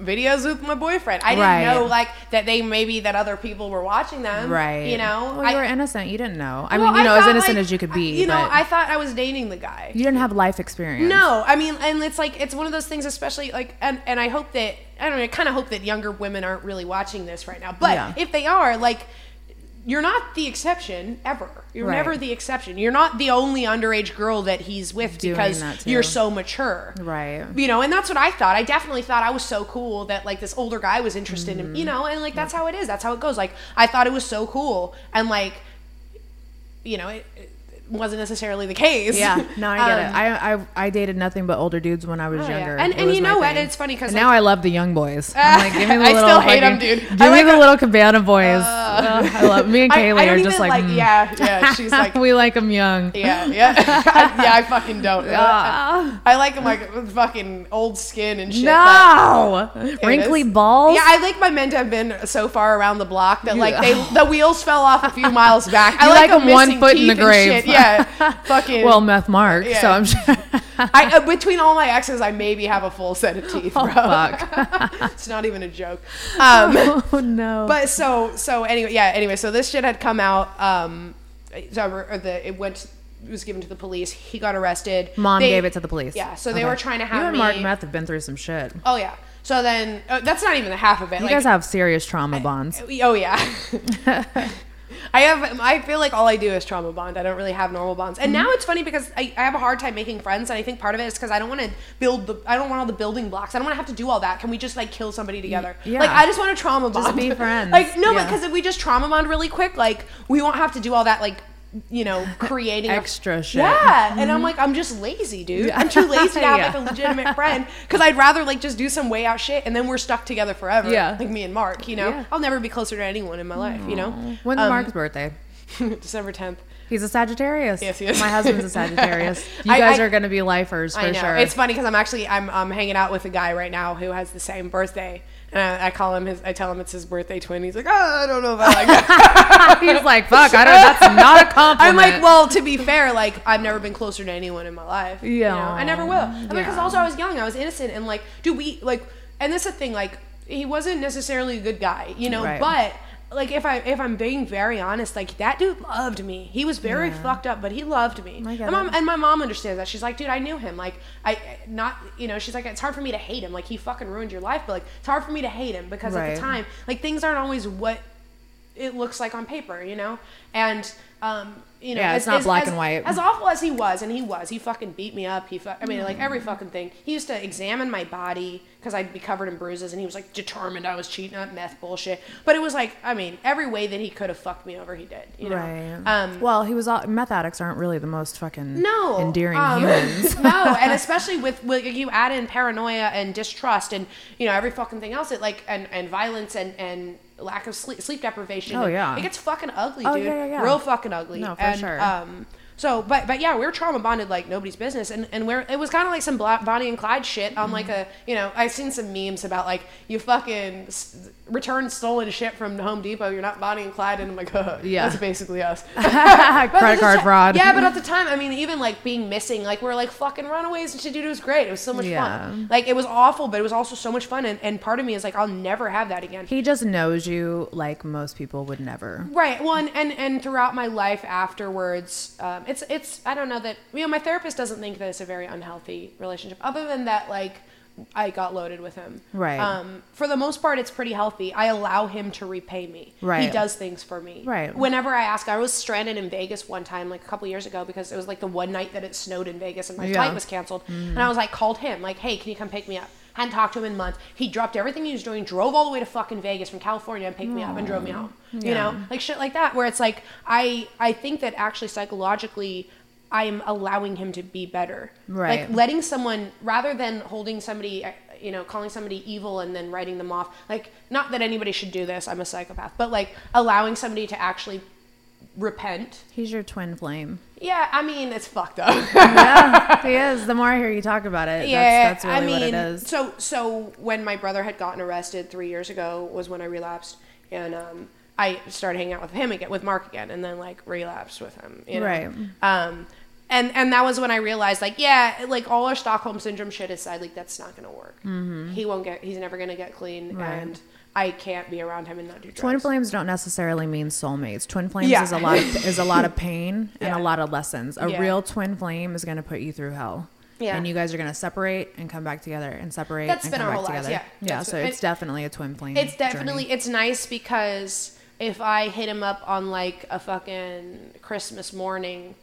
videos with my boyfriend. I didn't Right. know like that they maybe that other people were watching them. right. You know. Well, I, you were innocent. You didn't know. I well, mean, you know, as innocent like, as you could be. You know, I thought I was dating the guy. you didn't have life experience. No, I mean, and it's like it's one of those things, especially like, and and I hope that I don't know, I kind of hope that younger women aren't really watching this right now. But Yeah. if they are, like, you're not the exception ever. You're Right. never the exception. You're not the only underage girl that he's with Doing because you're so mature. Right. You know, and that's what I thought. I definitely thought I was so cool that like this older guy was interested Mm-hmm. in, you know, and like that's how it is. That's how it goes. Like I thought it was so cool, and like, you know, it, it wasn't necessarily the case. Yeah, no, I get it. Um, I, I I dated nothing but older dudes when I was Oh, yeah. younger. And- and was you know what? thing. It's funny because like- now I love the young boys. I'm like, give me the I little still hate fucking- dude. Give I me the a- little cabana boys. Ugh, I love me and I, Kaylee I don't are just like, like, mm. yeah, yeah. She's like, we like them young. yeah, yeah, I, yeah. I fucking don't. Ah. I like them like with fucking old skin and shit. but- No, wrinkly balls. Yeah, I like my men to have been so far around the block that like they the wheels fell off a few miles back. I like, like 'em them one foot in the grave. shit. Yeah, fucking. well, meth mark. Yeah. So I'm sure. I, uh, between all my exes, I maybe have a full set of teeth, bro. Oh, fuck. it's not even a joke. Um, oh no. but so so anyway yeah anyway so this shit had come out um so or the it went it was given to the police he got arrested Mom They- gave it to the police. yeah so they Okay. were trying to have you and me Mark Meth have been through some shit. oh yeah so then uh, that's not even the half of it You like, guys have serious trauma bonds. oh yeah I have. I feel like all I do is trauma bond. I don't really have normal bonds. And Mm-hmm. now it's funny because I, I have a hard time making friends, and I think part of it is because I don't want to build the. I don't want all the building blocks. I don't want to have to do all that. Can we just like kill somebody together? yeah. Like I just want to trauma bond. Just be friends. like no, but Yeah. because if we just trauma bond really quick, like we won't have to do all that. Like you know, creating a- Extra shit. Mm-hmm. Yeah, and I'm like, I'm just lazy, dude. I'm too lazy to have like a legitimate friend because I'd rather like just do some way out shit, and then we're stuck together forever. Yeah. like me and Mark. You know, Yeah. I'll never be closer to anyone in my life. You know, When's Um, Mark's birthday? December 10th. He's a Sagittarius. Yes, he is. My husband's a Sagittarius. You I- guys I- are going to be lifers for sure. It's funny because I'm actually I'm I'm hanging out with a guy right now who has the same birthday, and I, I call him his. I tell him it's his birthday twin. He's like, oh, I don't know if I like that. He's like, fuck, I don't. That's not a compliment. I'm like, well, to be fair, like I've never been closer to anyone in my life. you Yeah. know? I never will. I mean, because Yeah. also I was young, I was innocent, and like, do we like? And this is the thing, like, he wasn't necessarily a good guy, you know, Right. but. Like if I if I'm being very honest, like that dude loved me. He was very fucked up, but he loved me. Get and, mom, and my mom understands that. She's like, dude, I knew him. Like I not you know, she's like, it's hard for me to hate him. Like he fucking ruined your life, but like it's hard for me to hate him because at the time, like things aren't always what it looks like on paper, you know? And um, you know, Yeah, it's not black and white. As awful as he was, and he was, he fucking beat me up. He, fu- I mean, like every fucking thing. He used to examine my body because I'd be covered in bruises, and he was like determined I was cheating on meth bullshit. But it was like, I mean, every way that he could have fucked me over, he did. You know. Right. Um, well, he was all, meth addicts aren't really the most fucking no endearing um, humans. no, and especially with, with you add in paranoia and distrust and you know every fucking thing else. It like and and violence and and lack of sleep sleep deprivation. Oh, yeah. it gets fucking ugly, Oh, dude. yeah, yeah, yeah. Real fucking ugly. No, for and, sure. Um, so, but but yeah, we are trauma bonded like nobody's business, and and we're it was kind of like some Bla- Bonnie and Clyde shit on like a you know I've seen some memes about like you fucking s- return stolen shit from Home Depot, you're not Bonnie and Clyde, and I'm like, oh, Yeah. that's basically us. Credit But at the card fraud. Yeah, but at the time, I mean, even like being missing, like we're like fucking runaways and shit, dude. It was great. It was so much Yeah. fun. Like it was awful, but it was also so much fun. And, and part of me is like, I'll never have that again. he just knows you like most people would never. Right. Well, and, and, and throughout my life afterwards, um, it's it's I don't know that you know my therapist doesn't think that it's a very unhealthy relationship. Other than that, like I got loaded with him. Right. Um, for the most part, it's pretty healthy. I allow him to repay me. Right. He does things for me. Right. Whenever I ask, I was stranded in Vegas one time, like a couple years ago, because it was like the one night that it snowed in Vegas and my Yeah. flight was canceled. And I was like, called him, like, hey, can you come pick me up? Hadn't talked to him in months. He dropped everything he was doing, drove all the way to fucking Vegas from California and picked me up and drove me home. You know, like shit like that, where it's like I I think that actually psychologically. I'm allowing him to be better. Right. Like letting someone rather than holding somebody uh, you know calling somebody evil and then writing them off like not that anybody should do this i'm a psychopath but like allowing somebody to actually repent He's your twin flame. yeah i mean it's fucked up yeah, he is. The more I hear you talk about it, yeah that's, that's really i mean what it is. so so when my brother had gotten arrested three years ago was when i relapsed and um i started hanging out with him again with mark again and then like relapsed with him you know? Right. um and and that was when I realized, like, yeah, like all our Stockholm syndrome shit aside, like that's not gonna work. He won't get. He's never gonna get clean, Mm-hmm. Right. and I can't be around him and not do drugs. Twin flames don't necessarily mean soulmates. Twin flames Yeah. is a lot of, is a lot of pain and Yeah. a lot of lessons. A Yeah. real twin flame is going to put you through hell. Yeah. And you guys are going to separate and come back together and separate That's and been come our back whole lives, together. yeah. Yeah, That's so it's definitely a twin flame. It's definitely journey. it's nice because if I hit him up on like a fucking Christmas morning.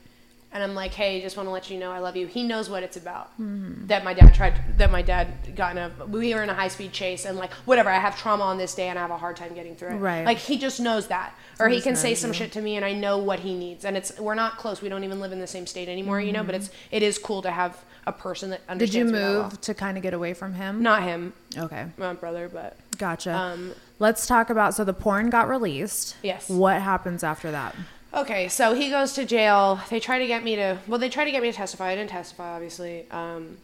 And I'm like, hey, just want to let you know I love you. He knows what it's about. Mm-hmm. That my dad tried. That my dad got in a. We were in a high speed chase, and like whatever. I have trauma on this day, and I have a hard time getting through it. Right. Like he just knows that, or he just can say knows some you. shit to me, and I know what he needs. And it's we're not close. We don't even live in the same state anymore, you know. But it's it is cool to have a person that Mm-hmm. Did you understands. move well. to kind of get away from him? Not him, Okay. my brother, but Gotcha. Um, Let's talk about so the porn got released. Yes. What happens after that? Okay, so he goes to jail. They try to get me to well, they try to get me to testify. I didn't testify, obviously. Um,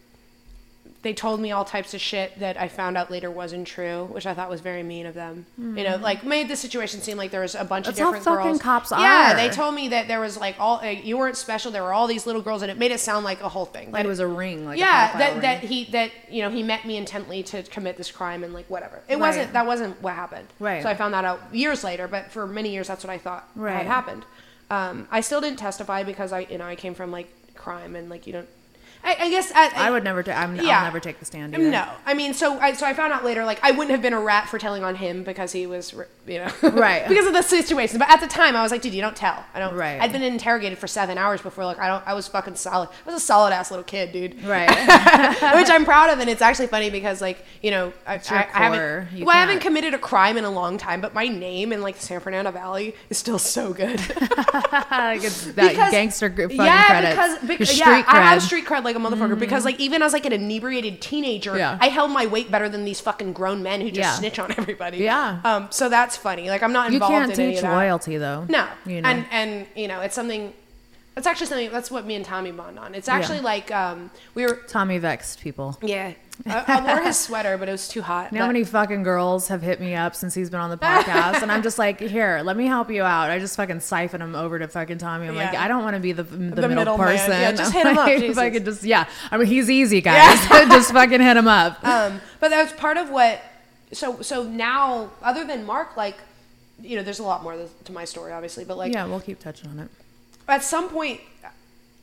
they told me all types of shit that I found out later wasn't true, which I thought was very mean of them. You know, like made the situation seem like there was a bunch That's of how different fucking girls. cops Yeah, are. they told me that there was like all like, you weren't special. There were all these little girls, and it made it sound like a whole thing. Like it was a ring. Like yeah, that ring. that he that you know he met me intently to commit this crime and like whatever. It Right. wasn't that wasn't what happened. Right. So I found that out years later, but for many years that's what I thought Right. had happened. Um, I still didn't testify because I you know I came from like crime and like you don't. I, I guess I, I would never. ta- I'm, Yeah. I'll never take the stand. Either. No, I mean, so I so I found out later, like I wouldn't have been a rat for telling on him because he was, you know, Right. because of the situation. But at the time, I was like, dude, you don't tell. I don't. Right. I'd been interrogated for seven hours before. Like I don't. I was fucking solid. I was a solid ass little kid, dude. Right. Which I'm proud of, and it's actually funny because like you know I, I, I haven't You well I haven't committed a crime in a long time, but my name in like the San Fernando Valley is still so good. like it's that Because- gangster gr- fucking yeah, credits. because because yeah, I have cred. street cred like a motherfucker. Because like even as like an inebriated teenager, Yeah. I held my weight better than these fucking grown men who just Yeah. snitch on everybody. Yeah. Um. So that's funny. Like I'm not You involved can't in any teach loyalty though. No. You know. And and you know it's something. That's actually something. That's what me and Tommy bond on. It's actually like um we were Tommy Vext people. yeah. I, I wore his sweater, but it was too hot. You know how many fucking girls have hit me up since he's been on the podcast, and I'm just like, here, let me help you out. I just fucking siphon him over to fucking Tommy. I'm like, I don't want to be the the, middle, middle man. person. Yeah, just I'm hit him up, If Jesus. I could just, yeah. I mean, he's easy, guys. just fucking hit him up. um, but that's part of what. So so now, other than Mark, like, you know, there's a lot more to my story, obviously, but like, yeah, we'll keep touching on it. At some point,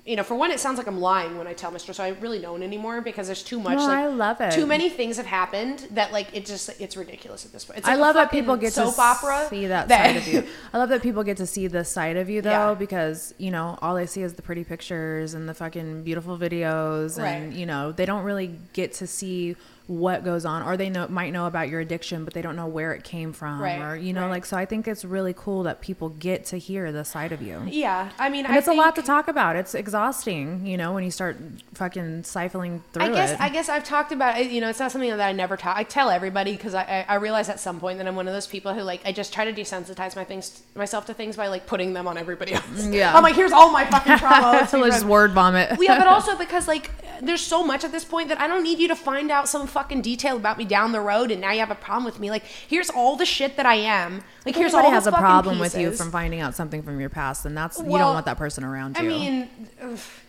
you know, for one, it sounds like I'm lying when I tell Mr. so I really don't anymore because there's too much. No, like, I love it. Too many things have happened that like it just it's ridiculous at this point. It's I like a love that people get soap to opera see that, side of you. I love that people get to see the side of you though, Yeah. because you know all they see is the pretty pictures and the fucking beautiful videos, and Right. you know they don't really get to see what goes on, or they know might know about your addiction, but they don't know where it came from, Right, or you know, right. like so. I think it's really cool that people get to hear the side of you. yeah, I mean, I it's a lot to talk about. It's exhausting, you know, when you start fucking siphoning through I guess it. I guess I've talked about it. You know, it's not something that I never talk. I tell everybody because I, I I realize at some point that I'm one of those people who like I just try to desensitize my things myself to things by like putting them on everybody else. Mm, yeah. I'm like, here's all my fucking trauma. So just word vomit. Yeah, but also because like there's so much at this point that I don't need you to find out some fucking detail about me down the road, and now you have a problem with me. Like, here's all the shit that I am. Like, here's Everybody all has the a problem with you from finding out something from your past, and that's you don't want that person around you. I mean,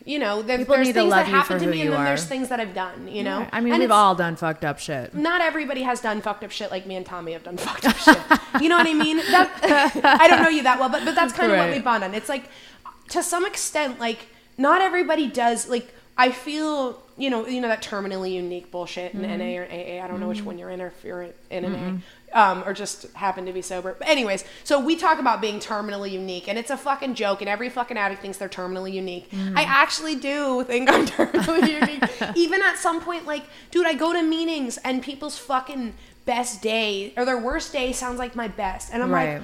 you know, there, there's things love that you happen to me, and then there's things that I've done. You know, I mean, And we've all done fucked up shit. not everybody has done fucked up shit like me and Tommy have done fucked up shit. You know what I mean? That I don't know you that well, but but that's kind of what we bond on. It's like to some extent, like not everybody does. Like I feel, you know, you know that terminally unique bullshit in NA mm-hmm. or AA. I don't know which mm-hmm. one you're in, or if you're in an AA. Um, or just happen to be sober. But anyways, so we talk about being terminally unique, and it's a fucking joke, and every fucking addict thinks they're terminally unique. Mm. I actually do think I'm terminally unique. Even at some point, like, dude, I go to meetings and people's fucking best day or their worst day sounds like my best, and I'm Right. like,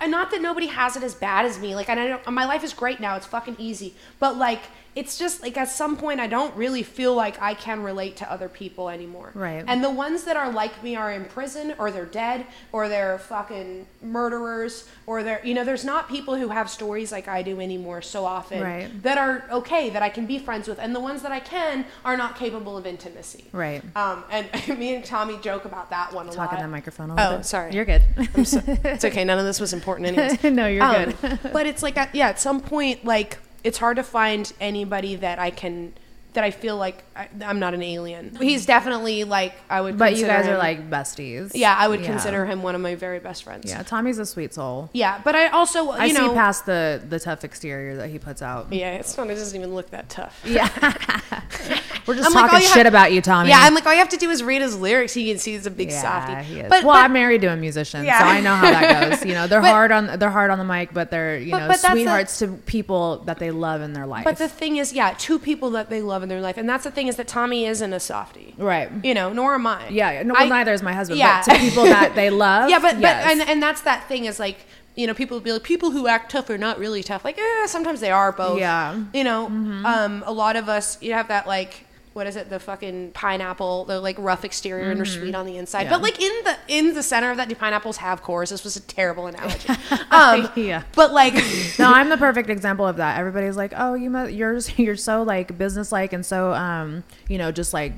I, not that nobody has it as bad as me. Like, and I don't, my life is great now; it's fucking easy. But like, it's just like at some point, I don't really feel like I can relate to other people anymore. Right. And the ones that are like me are in prison, or they're dead, or they're fucking murderers, or they're you know, there's not people who have stories like I do anymore so often Right. that are okay that I can be friends with, and the ones that I can are not capable of intimacy. Right. Um, and me and Tommy joke about that one a Talk in lot. that microphone a little bit. Oh, bit. sorry. You're good. It's okay. None of this was important anyways. no, you're Um, good. but it's like, at, yeah, at some point, like it's hard to find anybody that I can, that I feel like I, I'm not an alien. He's definitely like I would. But you guys are like besties. yeah, I would Yeah. consider him one of my very best friends. Yeah, Tommy's a sweet soul. Yeah, but I also, I know, see past the the tough exterior that he puts out. yeah, it's not. It doesn't even look that tough. Yeah. We're just I'm talking you shit have- about you, Tommy. Yeah, I'm like, all you have to do is read his lyrics. You can see he's a big yeah, softie. he is. But, well, but- I'm married to a musician, Yeah. so I know how that goes. You know, they're But- hard on they're hard on the mic, but they're you But- know but the- sweethearts to people that they love in their life. But the thing is, yeah, two people that they love in their life, and that's the thing is that Tommy isn't a softie. right. You know, nor am I. Yeah, no, I- neither is my husband. Yeah. But to people that they love, yeah, but yes. but and and that's that thing is like you know people be like people who act tough are not really tough. Like eh, sometimes they are both. Yeah. Mm-hmm. You know, um, a lot of us you have that like. What is it? The fucking pineapple, the like rough exterior and they're sweet on the inside. Mm-hmm. Yeah. But like in the in the center of that, do pineapples have cores? This was a terrible analogy. Um, Yeah. But like, no, I'm the perfect example of that. Everybody's like, "Oh, you must, you're you're so like businesslike and so um, you know, just like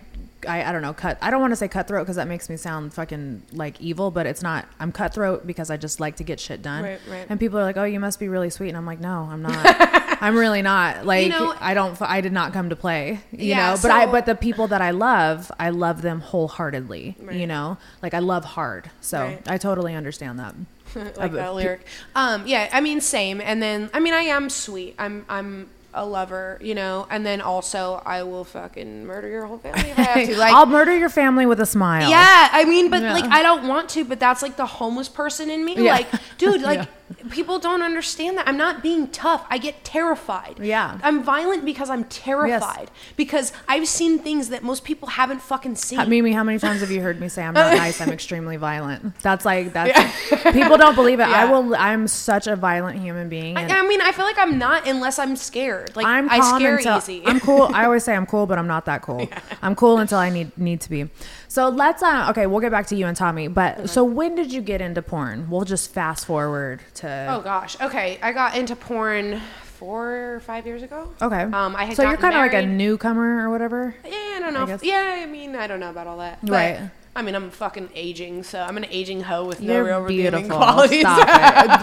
I, I don't know, cut. I don't want to say cutthroat because that makes me sound fucking like evil, but it's not. I'm cutthroat because I just like to get shit done. Right, right. And people are like, "Oh, you must be really sweet," and I'm like, "No, I'm not. I'm really not. Like, know- I don't. I did not come to play. You Yeah, know. But I. But the people that I love, I love them wholeheartedly. You know, like I love hard. So Right. I totally understand that. like that lyric. Um, yeah, I mean, same. And then, I mean, I am sweet. I'm, I'm a lover, you know. And then also, I will fucking murder your whole family if I have to. Like, I'll murder your family with a smile. yeah, I mean, but Yeah. like, I don't want to. But that's like the homeless person in me. Yeah. Like, dude, like. People don't understand that. I'm not being tough. I get terrified. Yeah. I'm violent because I'm terrified. Because I've seen things that most people haven't fucking seen. Mimi, how many times have you heard me say I'm not nice? I'm extremely violent. That's like that's people don't believe it. I will. I'm such a violent human being. I, I mean, I feel like I'm not unless I'm scared. Like I'm I scare until easy. I'm cool. I always say I'm cool, but I'm not that cool. I'm cool until I need need to be. So let's. Uh, okay, we'll get back to you and Tommy. But so when did you get into porn? We'll just fast forward to. Oh gosh. Okay, I got into porn four or five years ago. Okay. Um, I had so you're kind of like a newcomer or whatever. Yeah, I don't know. I yeah, I mean, I don't know about all that. But, Right. I mean, I'm fucking aging, so I'm an aging hoe with no You're real redeeming beautiful. qualities. Stop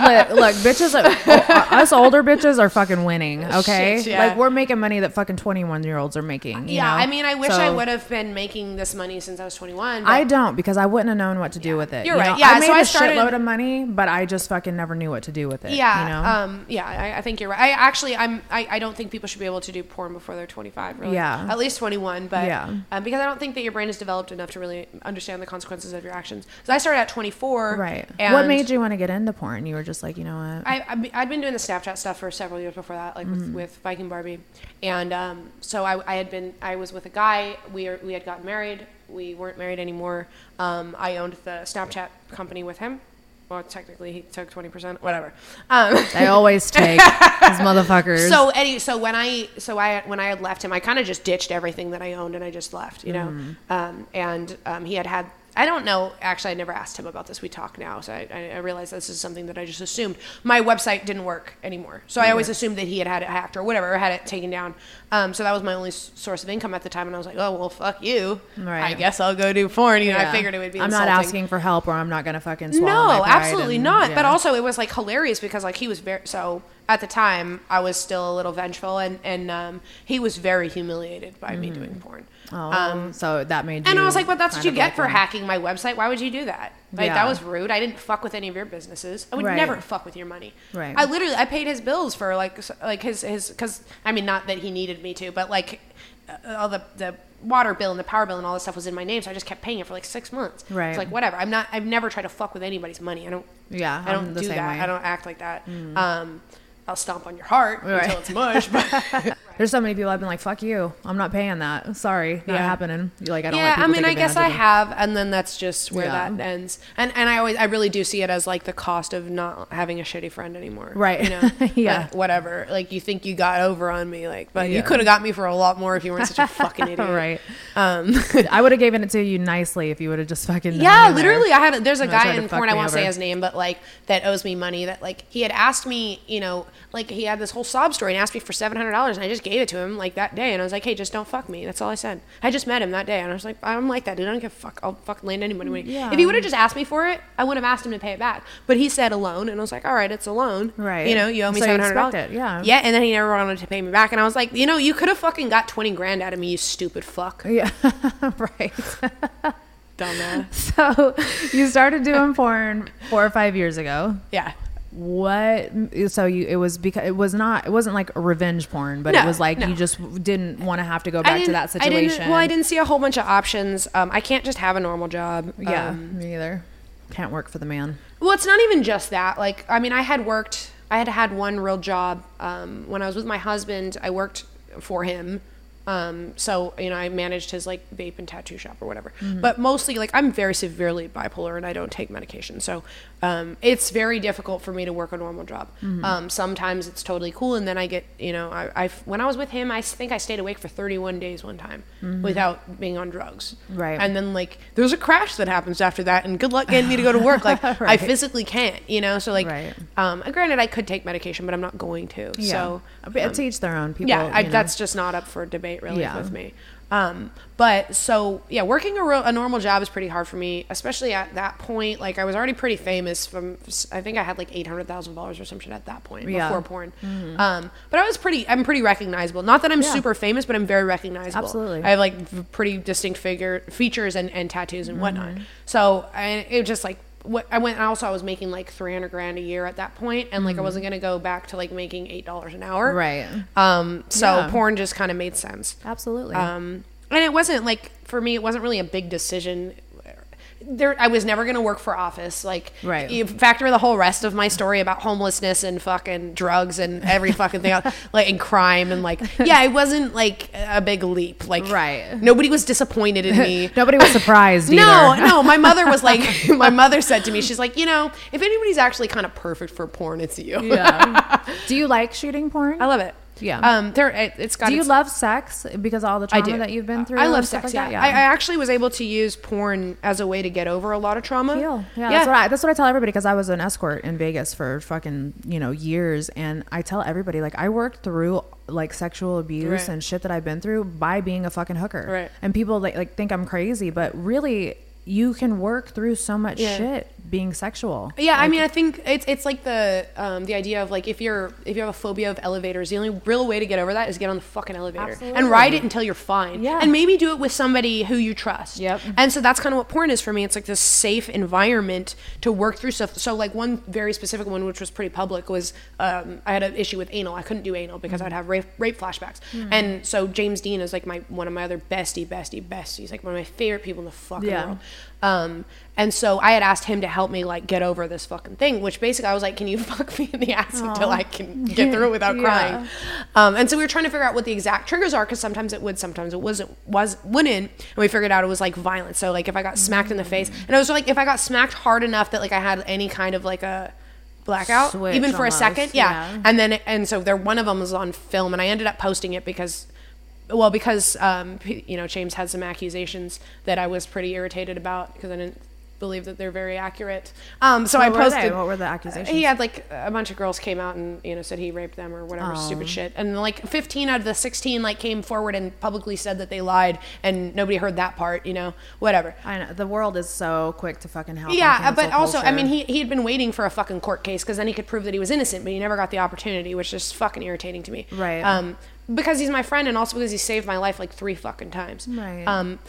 it. Look, look, bitches, are, us older bitches are fucking winning. Okay, Shit, yeah. like we're making money that fucking twenty-one year olds are making. you yeah, know? I mean, I wish I would have been making this money since I was 21. But I don't because I wouldn't have known what to do with it. You're you right. know? Yeah, I made so I a started- shitload of money, but I just fucking never knew what to do with it. Yeah, you know. um, yeah, I, I think you're right. I actually, I'm, I, I don't think people should be able to do porn before they're 25. Really. Yeah. at least 21. But Yeah. um, because I don't think that your brain is developed enough to really understand the consequences of your actions. So I started at 24. right. And what made you want to get into porn? You were just like, you know what? I, I I'd been doing the Snapchat stuff for several years before that, like Mm-hmm. with, with Viking Barbie, and um, so I, I had been I was with a guy. We were, we had gotten married. We weren't married anymore. Um, I owned the Snapchat company with him. Well, technically, he took twenty percent. Whatever. Um, they always take these motherfuckers. so any so when I so I when I had left him, I kind of just ditched everything that I owned and I just left, you know. Mm-hmm. Um, and um, he had had I don't know actually I never asked him about this. We talk now, so I, I- I realized this is something that I just assumed. My website didn't work anymore, so I always assumed that he had had it hacked or whatever, or had it taken down. Um, so that was my only s- source of income at the time, and I was like, oh well, fuck you. Right. I guess I'll go do porn. You know, I figured it would be. I'm not asking for help, or I'm not gonna fucking swallow No, my pride absolutely and- not. But also, it was like hilarious because like he was very so at the time I was still a little vengeful and and um, he was very humiliated by me doing porn. Oh, Um, so that made and I was like, "But that's what you get like for him. hacking my website. Why would you do that? Like Yeah. that was rude. I didn't fuck with any of your businesses. I would Right. never fuck with your money. Right. I literally I paid his bills for like like his his because I mean not that he needed me to, but like uh, all the the water bill and the power bill and all this stuff was in my name, so I just kept paying it for like six months. Right. It's like whatever. I'm not. I've never tried to fuck with anybody's money. I don't. Yeah, I don't do that. way. Mm. I don't act like that. Um, I'll stomp on your heart Right. until it's mush. But There's so many people I've been like, "Fuck you! I'm not paying that. Sorry, not Yeah. happening." You're like, I don't. yeah, I mean, I guess I advantage of me. have, and then that's just where Yeah. that ends. And and I always, I really do see it as like the cost of not having a shitty friend anymore. Right. You know. Yeah. But whatever. Like you think you got over on me, like, but Yeah. you could have got me for a lot more if you weren't such a fucking idiot. right. Um. I would have given it to you nicely if you would have just fucking. Yeah, in there. literally. I had there's a And guy in porn. I won't say his name, but like that owes me money. That like he had asked me, you know, like he had this whole sob story and asked me for seven hundred dollars, and I just gave it to him like that day, and I was like, hey, just don't fuck me. That's all I said. I just met him that day, and I was like, I'm like that, dude. I don't give a fuck. I'll fuck land anybody. money. Yeah. If he would have just asked me for it, I would have asked him to pay it back. But he said a loan, and I was like, all right, it's a loan. Right. You know, you owe me so seven hundred dollars. yeah. Yeah, and then he never wanted to pay me back, and I was like, you know, you could have fucking got twenty grand out of me, you stupid fuck. Yeah, right. Dumbass. So you started doing porn four or five years ago. Yeah. What? So you? It was because it was not. It wasn't like a revenge porn, but it was like no. you just didn't want to have to go back to that I situation. didn't, well, I didn't see a whole bunch of options. Um, I can't just have a normal job. Yeah, Um, me either. Can't work for the man. well, it's not even just that. Like, I mean, I had worked. I had had one real job um, when I was with my husband. I worked for him. Um, so you know, I managed his like vape and tattoo shop or whatever. Mm-hmm. But mostly, like, I'm very severely bipolar and I don't take medication. So um, it's very difficult for me to work a normal job. Mm-hmm. Um, sometimes it's totally cool, and then I get, you know, I, I when I was with him, I think I stayed awake for 31 days one time without being on drugs. Mm-hmm. Right. And then like there's a crash that happens after that, and good luck getting me to go to work. Like I physically can't, you know. So like, Right. um, granted, I could take medication, but I'm not going to. So but to each their own. People. yeah, I, that's just not up for debate really Yeah. with me. Um, but so yeah, working a, real, a normal job is pretty hard for me, especially at that point. Like I was already pretty famous from, I think I had like eight hundred thousand dollars or some shit at that point Yeah. before porn. Um, but I was pretty, I'm pretty recognizable. Not that I'm Yeah. super famous, but I'm very recognizable. Absolutely. I have like v- pretty distinct figure features and, and tattoos and whatnot. Mm-hmm. So I, it was just like what I went. Also, I was making like three hundred grand a year at that point, and like I wasn't gonna go back to like making eight dollars an hour. Mm-hmm. Right. Um, so Yeah. porn just kind of made sense. Absolutely. Um, and it wasn't like for me, it wasn't really a big decision. There, I was never gonna work for office. Like, Right. You factor the whole rest of my story about homelessness and fucking drugs and every fucking thing, else, like and crime and like, yeah, it wasn't like a big leap. Like, Right. Nobody was disappointed in me. Nobody was surprised. No, no. My mother was like, my mother said to me, she's like, you know, if anybody's actually kind of perfect for porn, it's you. Yeah. Do you like shooting porn? I love it. Yeah. Um, there, it, it's got. Do you its- love sex because all the trauma that you've been through? I love sex. like yeah, that? I, I actually was able to use porn as a way to get over a lot of trauma. Heal. Yeah, That's, what I, that's what I tell everybody because I was an escort in Vegas for fucking you know years, and I tell everybody like I worked through like sexual abuse Right. and shit that I've been through by being a fucking hooker. Right. And people like like think I'm crazy, but really. you can work through so much Yeah. shit being sexual. Yeah, I mean, I think it's it's like the um, the idea of like if you're if you have a phobia of elevators, the only real way to get over that is get on the fucking elevator and ride it until you're fine. Yeah. and maybe do it with somebody who you trust. Yep. And so that's kind of what porn is for me. It's like this safe environment to work through stuff. So like one very specific one, which was pretty public, was um, I had an issue with anal. I couldn't do anal because I'd have rape, rape flashbacks. And so James Deen is like my one of my other bestie, bestie, besties, like one of my favorite people in the fucking Yeah. world. Um, and so I had asked him to help me like get over this fucking thing, which basically I was like, "Can you fuck me in the ass until I can get through it without Yeah. crying?" Um, and so we were trying to figure out what the exact triggers are because sometimes it would, sometimes it wasn't, was wouldn't. And we figured out it was like violence. So like if I got smacked in the face, and I was like if I got smacked hard enough that like I had any kind of like a blackout, Switch even for almost, a second, yeah. yeah. And then and so there one of them was on film, and I ended up posting it because well because um, you know James had some accusations that I was pretty irritated about because I didn't believe that they're very accurate. Um, so I What were they? posted. What were the accusations? He had like a bunch of girls came out and you know said he raped them or whatever stupid shit, and like 15 out of the 16 like came forward and publicly said that they lied, and nobody heard that part. You know, whatever. I know the world is so quick to fucking help. Yeah, uh, but also, I mean, he he had been waiting for a fucking court case because then he could prove that he was innocent, but he never got the opportunity, which is fucking irritating to me. Right. Um, because he's my friend and also because he saved my life like three fucking times. Right. Um,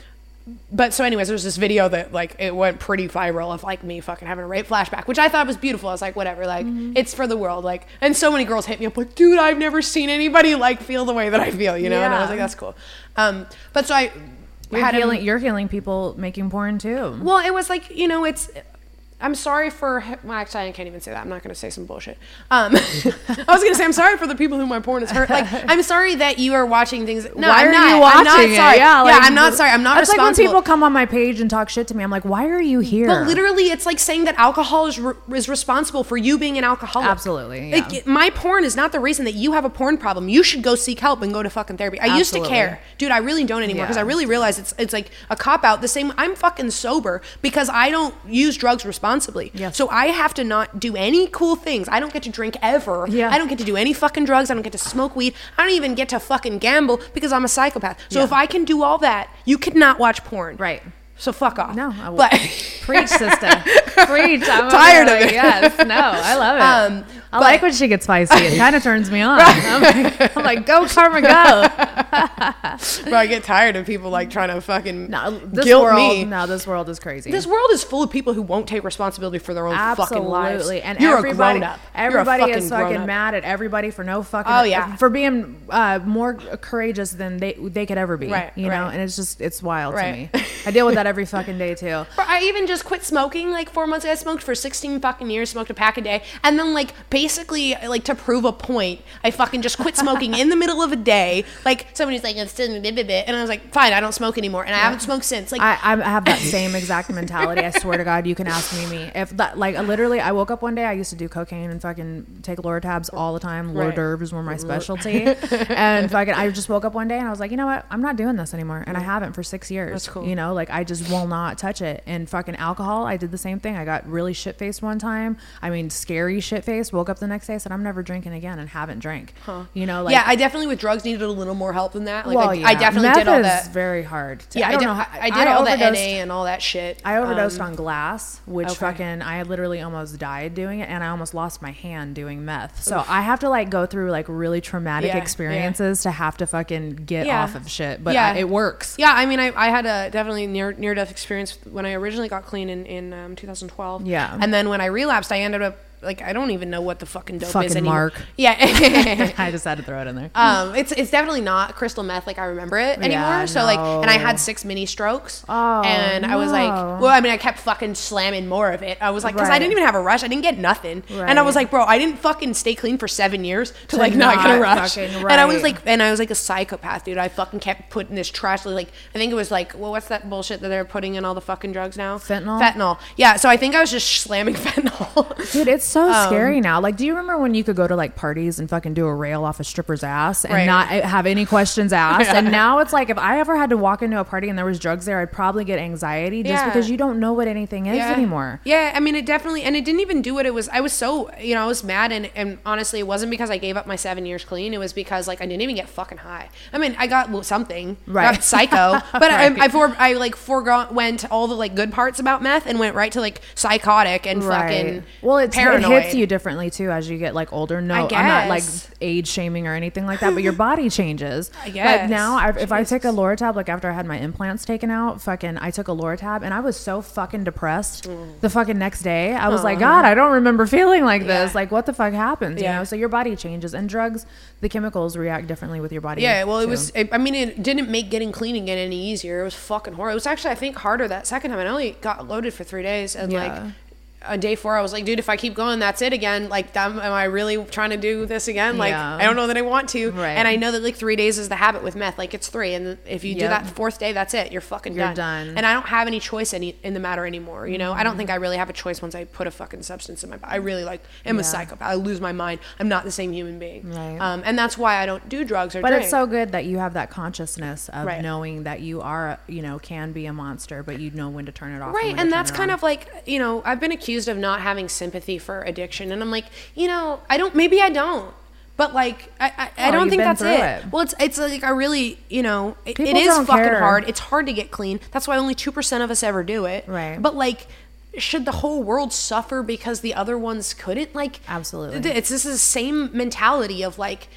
but so, anyways, there's this video that like it went pretty viral of like me fucking having a rape flashback, which I thought was beautiful. I was like, whatever, like Mm-hmm. it's for the world, like. And so many girls hit me up like, dude, I've never seen anybody like feel the way that I feel, you know. yeah. And I was like, that's cool. Um, but so I you're him- healing. You're healing people making porn too. well, it was like you know, it's. I'm sorry for. Well, actually, I can't even say that. I'm not going to say some bullshit. Um, I was going to say I'm sorry for the people who my porn has hurt. Like, I'm sorry that you are watching things. No, why I'm are not. you watching I'm not it? sorry. Yeah, Yeah, I'm not sorry. I'm not That's like when people come on my page and talk shit to me. I'm like, why are you here? But literally, it's like saying that alcohol is, re- is responsible for you being an alcoholic. Absolutely, Like, my porn is not the reason that you have a porn problem. You should go seek help and go to fucking therapy. I used to care, dude. I really don't anymore because Yeah. I really realize it's it's like a cop out. The same. I'm fucking sober because I don't use drugs responsibly. Yes. So I have to not do any cool things. I don't get to drink ever. Yeah. I don't get to do any fucking drugs. I don't get to smoke weed. I don't even get to fucking gamble because I'm a psychopath. So Yeah. if I can do all that, you could not watch porn. Right. So fuck off. No, I will. but Preach, sister. Preach. I'm Tired of it. Yes. No, I love it. Um, I like when she gets spicy. It kind of turns me on. I'm, like, I'm like, go, Karma, go. But I get tired of people like trying to fucking No, this guilt world. me. No, this world is crazy. This world is full of people who won't take responsibility for their own fucking lives. Absolutely, and You're everybody, a grown up. everybody a is fucking fucking mad at everybody for no fucking. Oh, yeah. for being uh, more courageous than they they could ever be. Right, you know, and it's just it's wild Right. to me. I deal with that every fucking day too. I even just quit smoking like four months ago. I smoked for 16 fucking years, smoked a pack a day. And then, like, basically, like, to prove a point, I fucking just quit smoking in the middle of a day. Like, somebody's like, I'm still, blah, blah, blah. and I was like, fine, I don't smoke anymore. And I haven't smoked since. Like, I, I have that same exact mentality. I swear to God, you can ask me. Me if that like literally, I woke up one day. I used to do cocaine and fucking take Lortabs all the time. Right. Lortabs were my specialty, and fucking I just woke up one day and I was like, you know what? I'm not doing this anymore, and I haven't for six years. That's cool. You know, like I just will not touch it. And fucking alcohol, I did the same thing. I got really shit faced one time. I mean, scary shit faced. Woke up the next day, said I'm never drinking again, and haven't drank. Huh. You know, like yeah, I definitely with drugs needed a little more help than that. Like, well, I, yeah. I definitely Meth did all is that. very hard. To, yeah, I, don't did, know how, I did all the NA and all that shit. I overdosed Um, on glass, which okay. fucking I literally almost died doing it, and I almost lost my hand doing meth. So I have to like go through like really traumatic Yeah, yeah. experiences to have to fucking get Yeah. off of shit. But Yeah. I, it works. Yeah, I mean, I, I had a definitely near near death experience when I originally got clean in in um, 2012. Yeah. and then when I relapsed, I ended up like I don't even know what the fucking dope is Fucking anymore. Mark. Yeah. I just had to throw it in there. Um, it's it's definitely not crystal meth like I remember it anymore. Yeah, so like, and I had six mini strokes. Oh, and I was like, well, I mean, I kept fucking slamming more of it. I was like, because I didn't even have a rush. I didn't get nothing. right. And I was like, bro, I didn't fucking stay clean for seven years to, To like not, get a rush. fucking- And I was like, and I was like a psychopath, dude. I fucking kept putting this trash. Like, I think it was like, well, what's that bullshit that they're putting in all the fucking drugs now? Fentanyl? Fentanyl. Yeah. So I think I was just slamming fentanyl. Dude, it's so Um, scary now. Like, do you remember when you could go to like parties and fucking do a rail off a stripper's ass and Right. not have any questions asked? And now it's like if I ever had to walk into a party and there was drugs there, I'd probably get anxiety just Yeah. because you don't know what anything is anymore. Yeah, I mean, it definitely, and it didn't even do what it was. I was so, you know, I was mad, and, and honestly, it wasn't because I gave up my seven years clean. It was because like I didn't even get fucking high. I mean, I got well, something, Right. got psycho, but Right. I, I, for, I like forego went all the like good parts about meth and went right to like psychotic and fucking Well, it's, paranoid. It hits you differently too as you get like older. No, I'm not like age shaming or anything like that, but your body changes. I Like guess. now, I, if I take a Loratab, like after I had my implants taken out, fucking, I took a Loratab and I was so fucking depressed. Mm. The fucking next day, I was like, God, I don't remember feeling like this. Yeah. Like, what the fuck happened? You know, so your body changes, and drugs, the chemicals react differently with your body. Yeah, well, it was. I I mean, it didn't make getting clean again any easier. It was fucking horrible. It was actually, I think, harder that second time. I only got loaded for three days, and like Yeah. On day four, I was like, dude, if I keep going, that's it again. Like, am, am I really trying to do this again? Like, Yeah. I don't know that I want to. Right. And I know that like three days is the habit with meth. Like, it's three, and if you do Yep. that fourth day, that's it. You're fucking You're done. done. And I don't have any choice any in the matter anymore. You know, I don't think I really have a choice once I put a fucking substance in my body. I really like am a psychopath. I lose my mind. I'm not the same human being. Right. Um, and that's why I don't do drugs or But drink. it's so good that you have that consciousness of Right. knowing that you are, you know, can be a monster, but you know when to turn it off. Right, to and that's kind on. of like you know I've been accused of not having sympathy for addiction, and I'm like, you know, I don't. Maybe I don't, but like I I, I Oh, don't think that's it. it. Well, it's it's like I really you know it, it is fucking care. hard. It's hard to get clean. That's why only two percent of us ever do it. Right. But like. Should the whole world suffer because the other ones couldn't? Like, Absolutely. It's this is the same mentality of like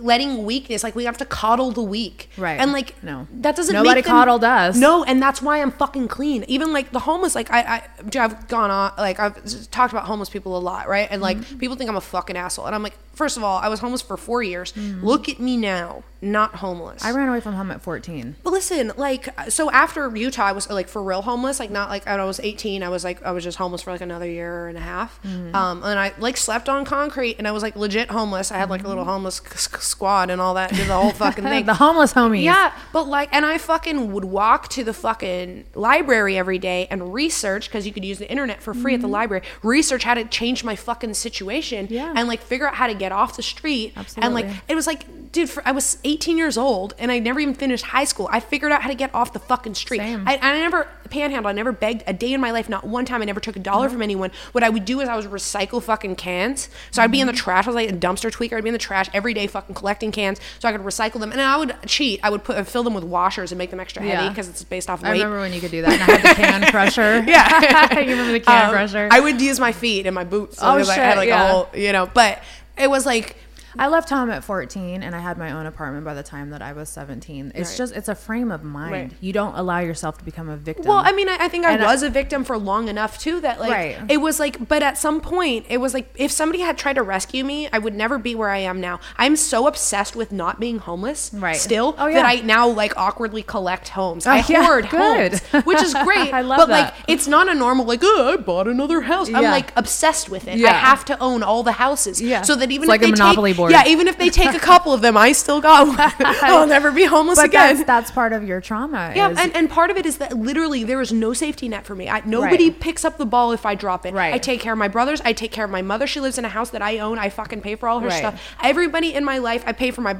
letting weakness, like we have to coddle the weak, Right. And like, No. that doesn't Nobody make them- coddled us. No, and that's why I'm fucking clean. Even like the homeless, like I, I I've gone on, like I've talked about homeless people a lot, right? And like Mm-hmm. people think I'm a fucking asshole, and I'm like, first of all, I was homeless for four years. Mm-hmm. Look at me now, not homeless. I ran away from home at 14. But listen, like, so after Utah, I was like for real homeless. Like, not like when I was 18, I was like, I was just homeless for like another year and a half. Mm-hmm. Um, and I like slept on concrete and I was like legit homeless. I had like a little homeless c- c- squad and all that, did the whole fucking thing. Mm-hmm. the homeless homies. Yeah, but like, and I fucking would walk to the fucking library every day and research because you could use the internet for free at the library. Research how to change my fucking situation Mm-hmm. Yeah. and like figure out how to get off the street. And like, it was like, dude, for, I was 18 years old and I never even finished high school. I figured out how to get off the fucking street. I, I never panhandled. I never begged a day in my life. Not one time. I never took a dollar from anyone. What I would do is I would recycle fucking cans. So I'd be in Mm-hmm. the trash. I was like a dumpster tweaker. I'd be in the trash every day, fucking collecting cans, so I could recycle them. And I would cheat. I would put fill them with washers and make them extra heavy Yeah. because it's based off I remember when you could do that. And I had the can crusher. Yeah. you remember the can Um, crusher? I would use my feet and my boots. So Oh, because I had like yeah. a whole, you know. But it was like I left home at 14 and I had my own apartment by the time that I was 17. It's Right. just, it's a frame of mind. Right. You don't allow yourself to become a victim. Well, I mean, I, I think I And was a victim for long enough too that like Right. it was like, but at some point it was like if somebody had tried to rescue me, I would never be where I am now. I'm so obsessed with not being homeless, Right. Still, Oh, yeah. that. I now like awkwardly collect homes. Oh, I yeah, hoard good. homes, which is great. I love but like, it's not a normal like, oh, I bought another house. I'm like obsessed with it. I have to own all the houses. Yeah. So that even It's if like a Monopoly take, board. Yeah, even if they take a couple of them, I still got one. I'll never be homeless but again. that's, that's part of your trauma. Yeah, is- and, and part of it is that literally there is no safety net for me. I, nobody Right. picks up the ball if I drop it. Right. I take care of my brothers. I take care of my mother. She lives in a house that I own. I fucking pay for all her Right. stuff. Everybody in my life, I pay for my.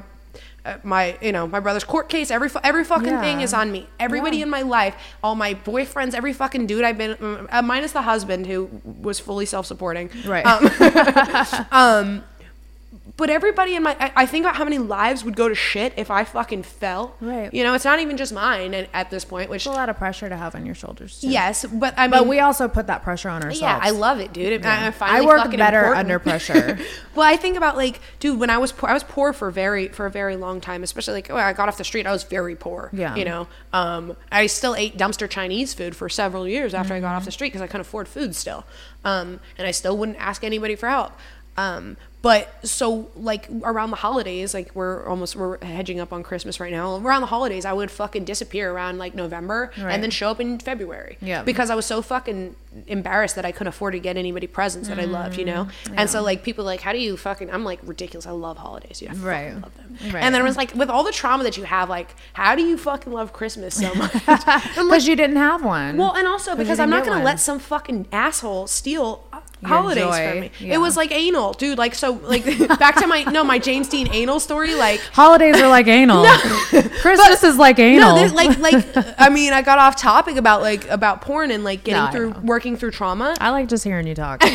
Uh, my you know my brother's court case every every fucking thing is on me everybody Yeah. in my life all my boyfriends every fucking dude i've been mm, uh, minus the husband who was fully self-supporting Right. um, but everybody in my I, I think about how many lives would go to shit if i fucking fell Right. you know it's not even just mine at, at this point which it's a lot of pressure to have on your shoulders. Too. Yes, but I mean, But we also put that pressure on ourselves. yeah, I love it, dude. It- I, I, work better important. under pressure. well, I think about like, dude, when I was poor, I was poor for very for a very long time, especially like, oh, I got off the street, I was very poor. Yeah. you know, um, I still ate dumpster Chinese food for several years after I got Mm-hmm. off the street because I couldn't afford food still, um, and I still wouldn't ask anybody for help. Um, but so like around the holidays, like we're almost we're hedging up on Christmas right now. Around the holidays, I would fucking disappear around like November Right. and then show up in February. Yeah. Because I was so fucking embarrassed that I couldn't afford to get anybody presents that I mm-hmm. loved, you know? And so like people like, how do you fucking I'm like ridiculous. I love holidays, dude. I Right. love them. Right. And then it was like with all the trauma that you have, like, how do you fucking love Christmas so much? I'm like, Because you didn't have one. well, and also because I'm not gonna one. let some fucking asshole steal holidays joy, for me. yeah. It was like anal, dude. Like so, like back to my no, my James Deen anal story. Like Holidays are like anal. Christmas is like anal. no, like like I mean, I got off topic about like about porn and like getting No, through working through trauma. I like just hearing you talk. so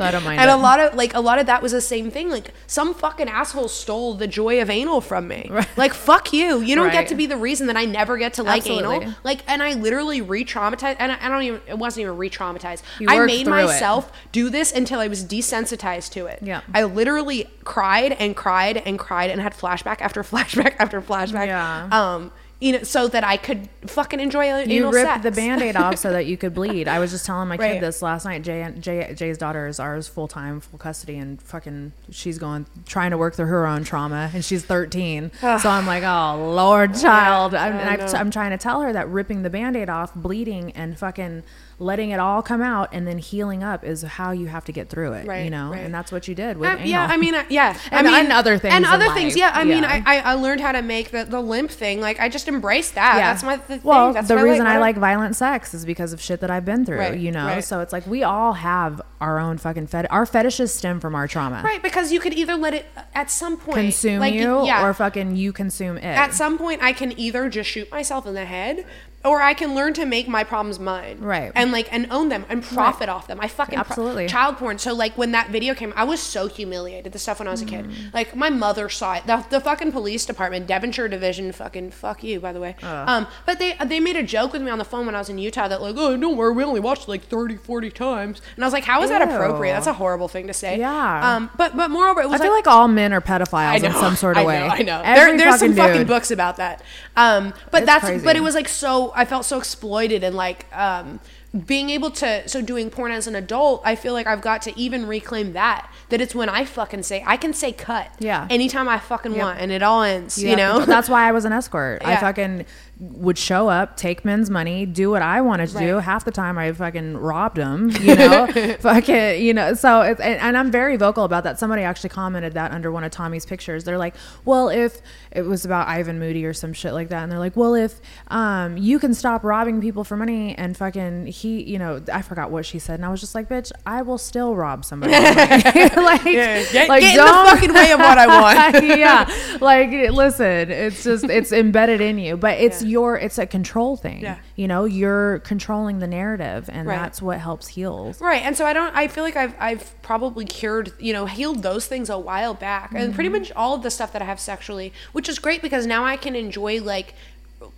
I don't mind. and it. a lot of like a lot of that was the same thing. Like some fucking asshole stole the joy of anal from me. Like fuck you. You don't get to be the reason that I never get to like anal. Like and I literally re-traumatized. And I, I don't even. It wasn't even re-traumatized. You I made myself. it. Do this until I was desensitized to it. Yeah. I literally cried and cried and cried and had flashback after flashback after flashback. Yeah. Um. You know, so that I could fucking enjoy you anal ripped sex. the band-aid off so that you could bleed. I was just telling my Right. kid this last night. Jay, Jay Jay's daughter is ours full time, full custody, and fucking she's going trying to work through her own trauma, and she's 13. so I'm like, oh Lord, child. I'm, and I've, I'm trying to tell her that ripping the band-aid off, bleeding, and fucking letting it all come out, and then healing up is how you have to get through it. Right, you know, right. and that's what you did with Uh, yeah, I mean, uh, yeah, And- I mean, and other things and other things. life. Yeah, I mean, Yeah. I, I I learned how to make the, the limp thing. Like, I just embraced that. Yeah. That's my the thing. well, That's the reason I What like violent sex is because of shit that I've been through, Right, you know. So it's like we all have our own fucking fet. Our fetishes stem from our trauma. right because you could either let it at some point Consume like, you, yeah, or fucking you consume it. at some point I can either just shoot myself in the head. Or I can learn to make my problems mine, Right. And like and own them and profit off them. I fucking pro- Absolutely. child porn. So like when that video came, I was so humiliated. The stuff when I was a kid, Mm. like my mother saw it. The, the fucking police department, Devonshire Division, fucking fuck you, by the way. Um, but they they made a joke with me on the phone when I was in Utah that like, oh, don't worry, we only watched like 30, 40 times, and I was like, how is that appropriate? That's a horrible thing to say. Yeah. Um, but but moreover, it I was feel like all men are pedophiles in some sort of I way. Know, I know. Every There, there's some fucking books about that. Um, but It's that's crazy. but it was like so. I felt so exploited and like um, being able to. So doing porn as an adult, I feel like I've got to even reclaim that. That it's when I fucking say I can say cut. Yeah. Anytime I fucking want, and it all ends. You, have know. to- that's why I was an escort. I fucking would show up, take men's money, do what I wanted to do. Half the time, I fucking robbed them. You know, fucking, you know. So, it's, and, and I'm very vocal about that. Somebody actually commented that under one of Tommy's pictures. They're like, "Well, if it was about Ivan Moody or some shit like that," and they're like, "Well, if um you can stop robbing people for money and fucking he, you know, I forgot what she said, and I was just like, bitch, I will still rob somebody. like, Get, get like, in the fucking way of what I want. yeah like listen it's just it's embedded in you but it's your it's a control thing Yeah. you know you're controlling the narrative and Right. that's what helps heal Right, and so I don't. I feel like I've I've probably cured, you know, healed those things a while back, and pretty Mm-hmm. much all of the stuff that I have sexually, which is great because now I can enjoy like.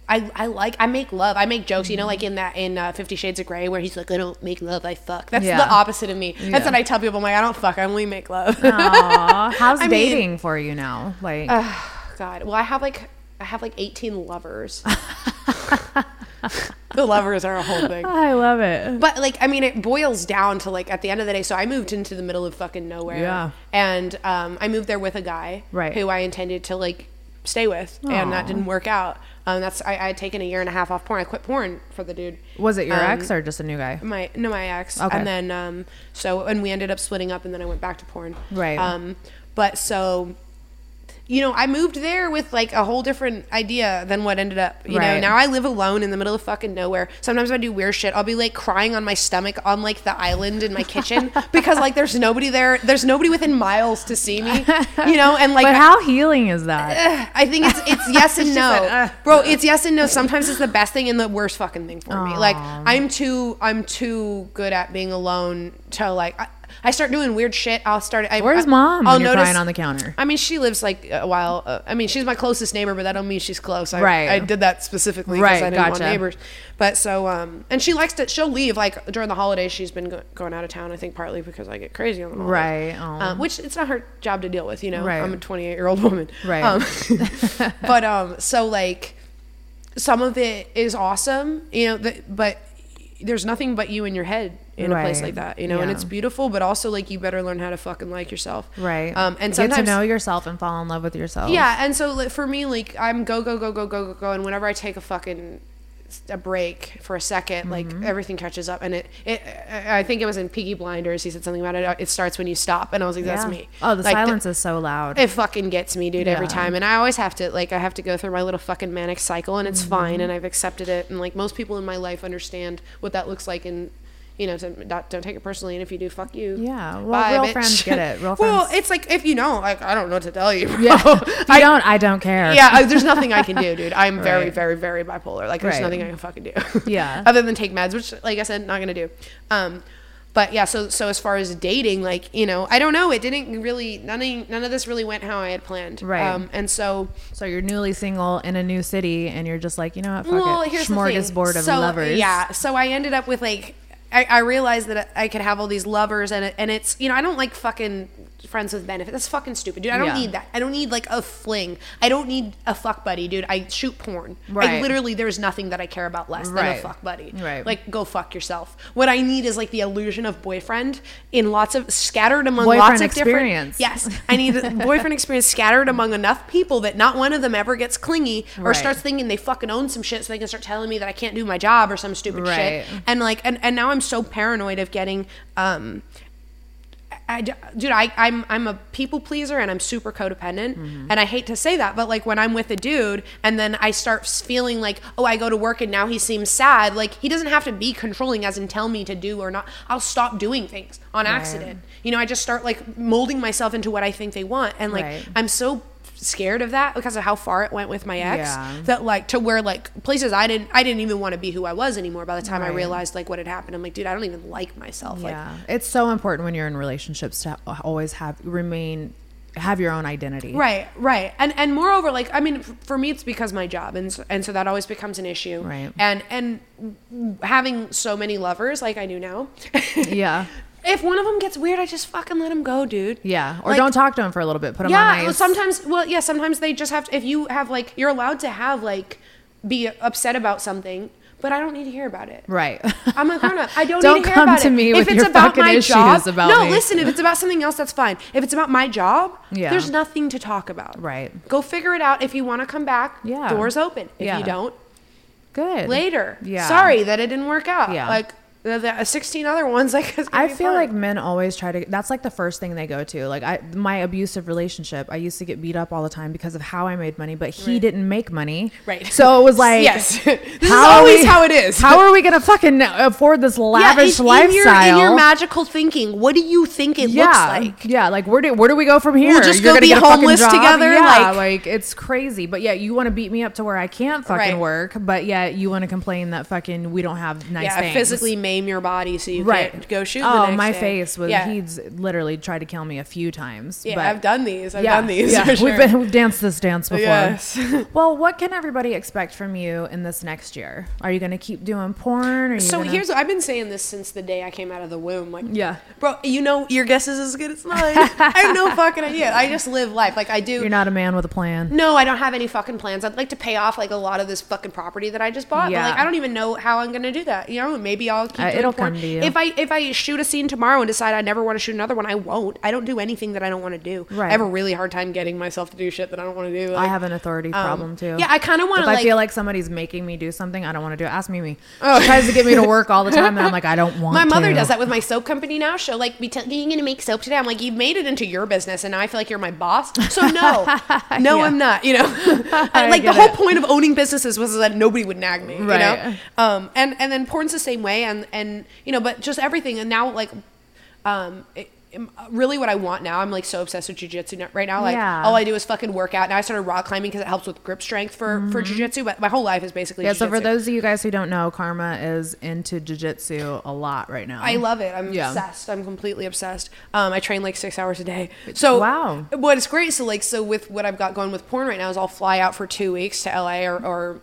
I, I like I make love I make jokes you know like in that in uh, Fifty Shades of Grey where he's like I don't make love I fuck that's Yeah. the opposite of me that's Yeah. what I tell people I'm like I don't fuck I only make love Aw, how's I mean- dating for you now like God well I have like I have like 18 lovers the lovers are a whole thing i love it But like, I mean, it boils down to like at the end of the day. So I moved into the middle of fucking nowhere. Yeah. And um, I moved there with a guy, Right. Who I intended to like stay with, and that didn't work out. Um, that's I, I had taken a year and a half off porn. I quit porn for the dude. was it your Um, ex or just a new guy My no, my ex. Okay. And then um, so and we ended up splitting up, and then I went back to porn. Right. Um, but so. You know, I moved there with like a whole different idea than what ended up. You know, now I live alone in the middle of fucking nowhere. Sometimes I do weird shit. I'll be like crying on my stomach on like the island in my kitchen because like there's nobody there. There's nobody within miles to see me. You know, and like but I- how healing is that I think it's it's yes and no, said, "Ugh." bro. It's yes and no. Sometimes it's the best thing and the worst fucking thing for me. Like I'm too I'm too good at being alone to like. I, I start doing weird shit. I'll start. I, Where's I, mom I'll notice- crying on the counter? I mean, she lives like a while. Uh, I mean, she's my closest neighbor, but that don't mean she's close. I, Right. I did that specifically because Right, I didn't want gotcha. neighbors. But so, um, and she likes to. She'll leave like during the holidays. She's been go- going out of town. I think partly because I get crazy on the holidays. Right. Um, which it's not her job to deal with. You know, Right. I'm a 28 year old woman. Right. Um, but um, so like, some of it is awesome. You know, the, but there's nothing but you in your head in a place like that. You know, and it's beautiful, but also like you better learn how to fucking like yourself. right Um, and get sometimes to know yourself and fall in love with yourself yeah, and so like, for me, like I'm go go go go go go go, and whenever I take a fucking a break for a 2nd like Mm-hmm. everything catches up, and it it I think it was in Peaky Blinders. He said something about it. It starts when you stop, and I was like, that's Yeah. me. oh the Like, silence is so loud it fucking gets me, dude, every time. And I always have to, like, I have to go through my little fucking manic cycle, and it's Mm-hmm. fine, and I've accepted it. And, like, most people in my life understand what that looks like, and, you know, to not, don't take it personally. And if you do, fuck you. Yeah, well, Bye, real bitch. friends get it. Real well, it's like if you know, like I don't know what to tell you. Bro. Yeah. If you don't, I don't care. Yeah, I, there's nothing I can do, dude. I'm very, Right. very, very bipolar. Like, there's Right. nothing I can fucking do. Yeah. Other than take meds, which, like I said, not gonna do. Um, but yeah, so so as far as dating, like you know, I don't know. It didn't really none of none of this really went how I had planned. Right. Um, and so So you're newly single in a new city, and you're just like, you know what? Fuck well, it. here's the thing. Smorgasbord of so, lovers. Yeah. So I ended up with like. I, I realized that I could have all these lovers and it, and it's you know I don't like fucking friends with benefit. That's fucking stupid, dude. I don't Yeah. need that. I don't need like a fling. I don't need a fuck buddy, dude. I shoot porn. I Right. literally there's nothing that I care about less than a fuck buddy. Right. Like go fuck yourself. What I need is like the illusion of boyfriend in lots of scattered among Boyfriend lots of experience. different. Yes, I need a boyfriend experience scattered among enough people that not one of them ever gets clingy or Right. starts thinking they fucking own some shit, so they can start telling me that I can't do my job or some stupid Right. shit. And like, and, and now I'm so paranoid of getting. um I, dude, I, I'm I'm a people pleaser and I'm super codependent, Mm-hmm. and I hate to say that, but like when I'm with a dude and then I start feeling like, oh, I go to work and now he seems sad. Like he doesn't have to be controlling as in tell me to do or not. I'll stop doing things on accident. You know, I just start like molding myself into what I think they want, and like Right. I'm so scared of that because of how far it went with my ex Yeah. that like to where like places I didn't I didn't even want to be who I was anymore by the time I realized like what had happened I'm like dude I don't even like myself like Yeah, it's so important when you're in relationships to always have remain have your own identity. Right, right, and and moreover, like I mean, for me, it's because my job, and so, and so that always becomes an issue. Right. and and having so many lovers like I do now. Yeah. if one of them gets weird, I just fucking let him go, dude. Yeah. Or Like- don't talk to him for a little bit. Put Yeah, on well, ice. sometimes. Well, yeah, sometimes they just have to. If you have like, you're allowed to have like, be upset about something, but I don't need to hear about it. Right. I'm a grown up. I don't, Don't need to hear come about to it. me if with it's your about fucking my issues job, about no, me. listen. If it's about something else, that's fine. If it's about my job, Yeah. there's nothing to talk about. Right. Go figure it out. If you want to come back, Yeah. doors open. If Yeah. you don't, Good. later. Yeah. Sorry that it didn't work out. Yeah. Like the, the uh, 16 other ones, like I feel fine. like men always try to. That's like the first thing they go to. Like I, my abusive relationship. I used to get beat up all the time because of how I made money, but he didn't make money. Right. So it was like, Yes. This is always we- how it is. How are we gonna fucking afford this lavish in, lifestyle? In your, in your magical thinking, what do you think it yeah, looks like? yeah. Like where do where do we go from here? just You're go be get a fucking homeless together, Yeah, like- like it's crazy. But yeah, you want to beat me up to where I can't fucking Right. work, but yet you want to complain that fucking we don't have nice yeah, things. physically maim your body so you right. can't go shoot. Oh, the next my day. face was. Yeah. He's literally tried to kill me a few times. Yeah, but I've done these. I've yeah, done these. Yeah, sure. we've been we've danced this dance before. Yes. well, what can everybody expect from you in this next year? Are you going to keep doing porn? Or So gonna- here's I've been saying this since the day I came out of the womb. Like, Yeah. bro, you know your guess is as good as mine. I have no fucking idea. I just live life like I do. you're not a man with a plan. no, I don't have any fucking plans. I'd like to pay off like a lot of this fucking property that I just bought. Yeah. But like I don't even know how I'm gonna do that. You know, maybe I'll keep Uh, it'll porn. come to you. If I if I shoot a scene tomorrow and decide I never want to shoot another one, I won't. I don't do anything that I don't want to do. Right. I have a really hard time getting myself to do shit that I don't want to do. I have an authority um, problem too. Yeah, I kind of want If to I feel like somebody's making me do something, I don't want to do it. Ask Mimi. Oh. She tries to get me to work all the time, and I'm like, I don't want. my mother to. does that with my soap company now. She'll like be telling you gonna make soap today. I'm like, you've made it into your business, and now I feel like you're my boss. So no, no, Yeah. I'm not. You know, like the whole it. point of owning businesses was that nobody would nag me. You know, Right. um, and and then porn's the same way, and and you know, but just everything. And now like, um. It, um, Really, what I want now, I'm like so obsessed with jujitsu right now. Like, Yeah. all I do is fucking work out. Now I started rock climbing because it helps with grip strength for for jujitsu. But my whole life is basically Mm-hmm. Yeah. So for those of you guys who don't know, Karma is into jujitsu a lot right now. I love it. I'm Yeah. obsessed. I'm completely obsessed. Um, I train like six hours a day. So Wow. But it's great? So like, so with what I've got going with porn right now is I'll fly out for two weeks to LA or, or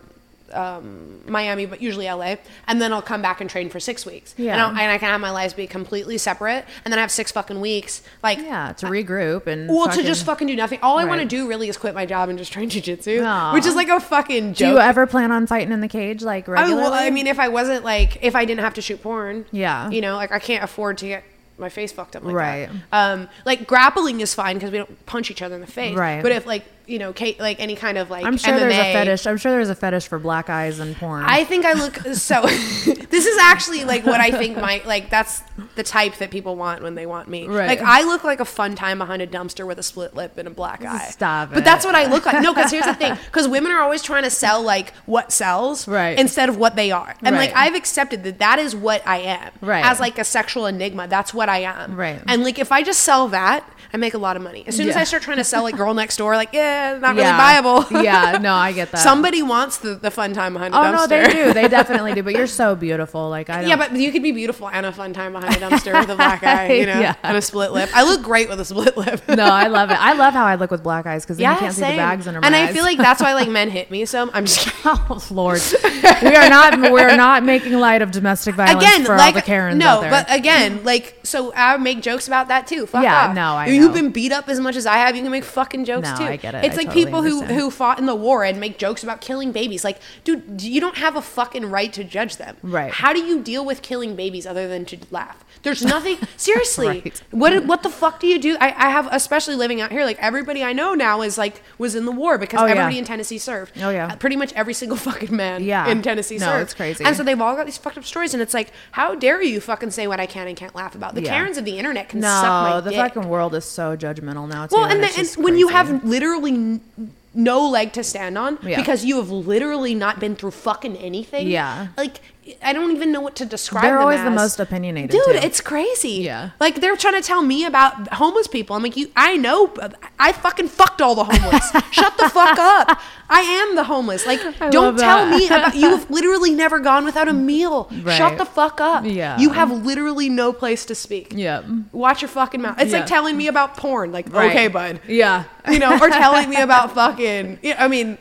um, Miami, but usually LA, and then I'll come back and train for six weeks. Yeah. and, I'll, and I can have my lives be completely separate, and then I have six fucking weeks. Like, Yeah, to regroup and well, to just fucking do nothing. All I want to do really is quit my job and just train jujitsu, which is like a fucking joke. Do you ever plan on fighting in the cage like I, well, I mean, if I wasn't like, if I didn't have to shoot porn, Yeah. you know, like I can't afford to get my face fucked up like Right. that. Um, like grappling is fine because we don't punch each other in the face. Right. But if like you know, Kate, like any kind of like. I'm sure MMA. there's a fetish. I'm sure there's a fetish for black eyes and porn. I think I look so. this is actually like what I think my like. That's the type that people want when they want me. Right. Like I look like a fun time behind a dumpster with a split lip and a black eye. Stop But it. that's what I look like. No, because here's the thing. Because women are always trying to sell like what sells, Right. Instead of what they are. And like I've accepted that that is what I am. Right. As like a sexual enigma, that's what I am. Right. And like if I just sell that. I make a lot of money. As soon as I start trying to sell like girl next door, like yeah, not yeah. really viable. yeah, no, I get that. Somebody wants the, the fun time behind a Oh dumpster. no, they do. They definitely do. But you're so beautiful. Like I don't. Yeah, but you could be beautiful and a fun time behind a dumpster with a black eye, you know, Yeah. and a split lip. I look great with a split lip. no, I love it. I love how I look with black eyes because then you can't see the bags under my eyes. and eyes. I feel like that's why like men hit me so. I'm just oh, kidding. oh Lord, we are not we are not making light of domestic violence again, for like all the Karens no, out there. but again, like so I make jokes about that too. Fuck Yeah, off. no, I You've been beat up as much as I have. You can make fucking jokes No, too. I get it. It's I like totally people who who fought in the war and make jokes about killing babies. Like, dude, you don't have a fucking right to judge them. Right. How do you deal with killing babies other than to laugh? There's nothing. Seriously, Right. what what the fuck do you do? I, I have, especially living out here, like everybody I know now is like was in the war because Oh, yeah. everybody in Tennessee served. Oh, yeah. Uh, pretty much every single fucking man Yeah. in Tennessee No, served. it's crazy. And so they've all got these fucked up stories, and it's like, how dare you fucking say what I can and can't laugh about? The Yeah. Karens of the internet can suck my no, the dick. fucking world is so judgmental now. Too, well, and, it's the, and when you have literally n- no leg to stand on Yeah. because you have literally not been through fucking anything. Yeah. like I don't even know what to describe. They're always the most opinionated, dude. too. It's crazy. Yeah. like they're trying to tell me about homeless people. I'm like, you, I know, I fucking fucked all the homeless. Shut the fuck up. I am the homeless. Like, I don't tell me about. You have literally never gone without a meal. Shut the fuck up. Yeah. you have literally no place to speak. Yeah. Watch your fucking mouth. It's Yeah. like telling me about porn. Like, Right. okay, bud Yeah. you know, or telling me about fucking. Yeah, I mean,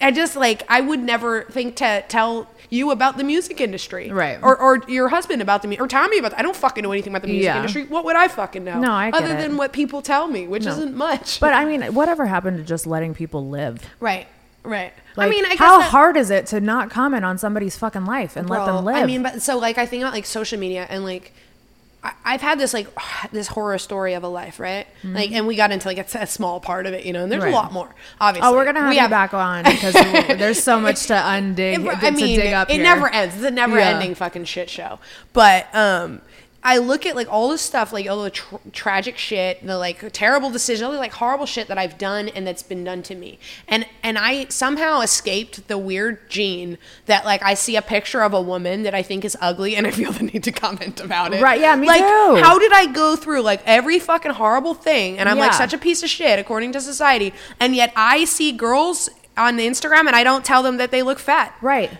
I just like I would never think to tell you about the music industry, Right. Or or your husband about the mu- or Tommy about. The, I don't fucking know anything about the music Yeah. industry. What would I fucking know? No, I other it. than what people tell me, which No. isn't much. But I mean, whatever happened to just letting people live? right, right. Like, I mean, I guess how that- hard is it to not comment on somebody's fucking life and let them live? I mean, but so like I think about like social media and like I've had this like this horror story of a life, right? Like, and we got into like a, a small part of it, you know. And there's Mm-hmm. Right. a lot more, obviously. oh, we're gonna have We you back on because there's so much to undig. It- I mean, dig up it here. never ends. It's a never Yeah. ending fucking shit show. But um, I look at like all the stuff, like all the tr- tragic shit, the like terrible decision, all the like horrible shit that I've done and that's been done to me, and and I somehow escaped the weird gene that like I see a picture of a woman that I think is ugly and I feel the need to comment about it. Right, yeah, me like, too. How did I go through like every fucking horrible thing, and I'm like such a piece of shit according to society, and yet I see girls on Instagram and I don't tell them that they look fat. Right.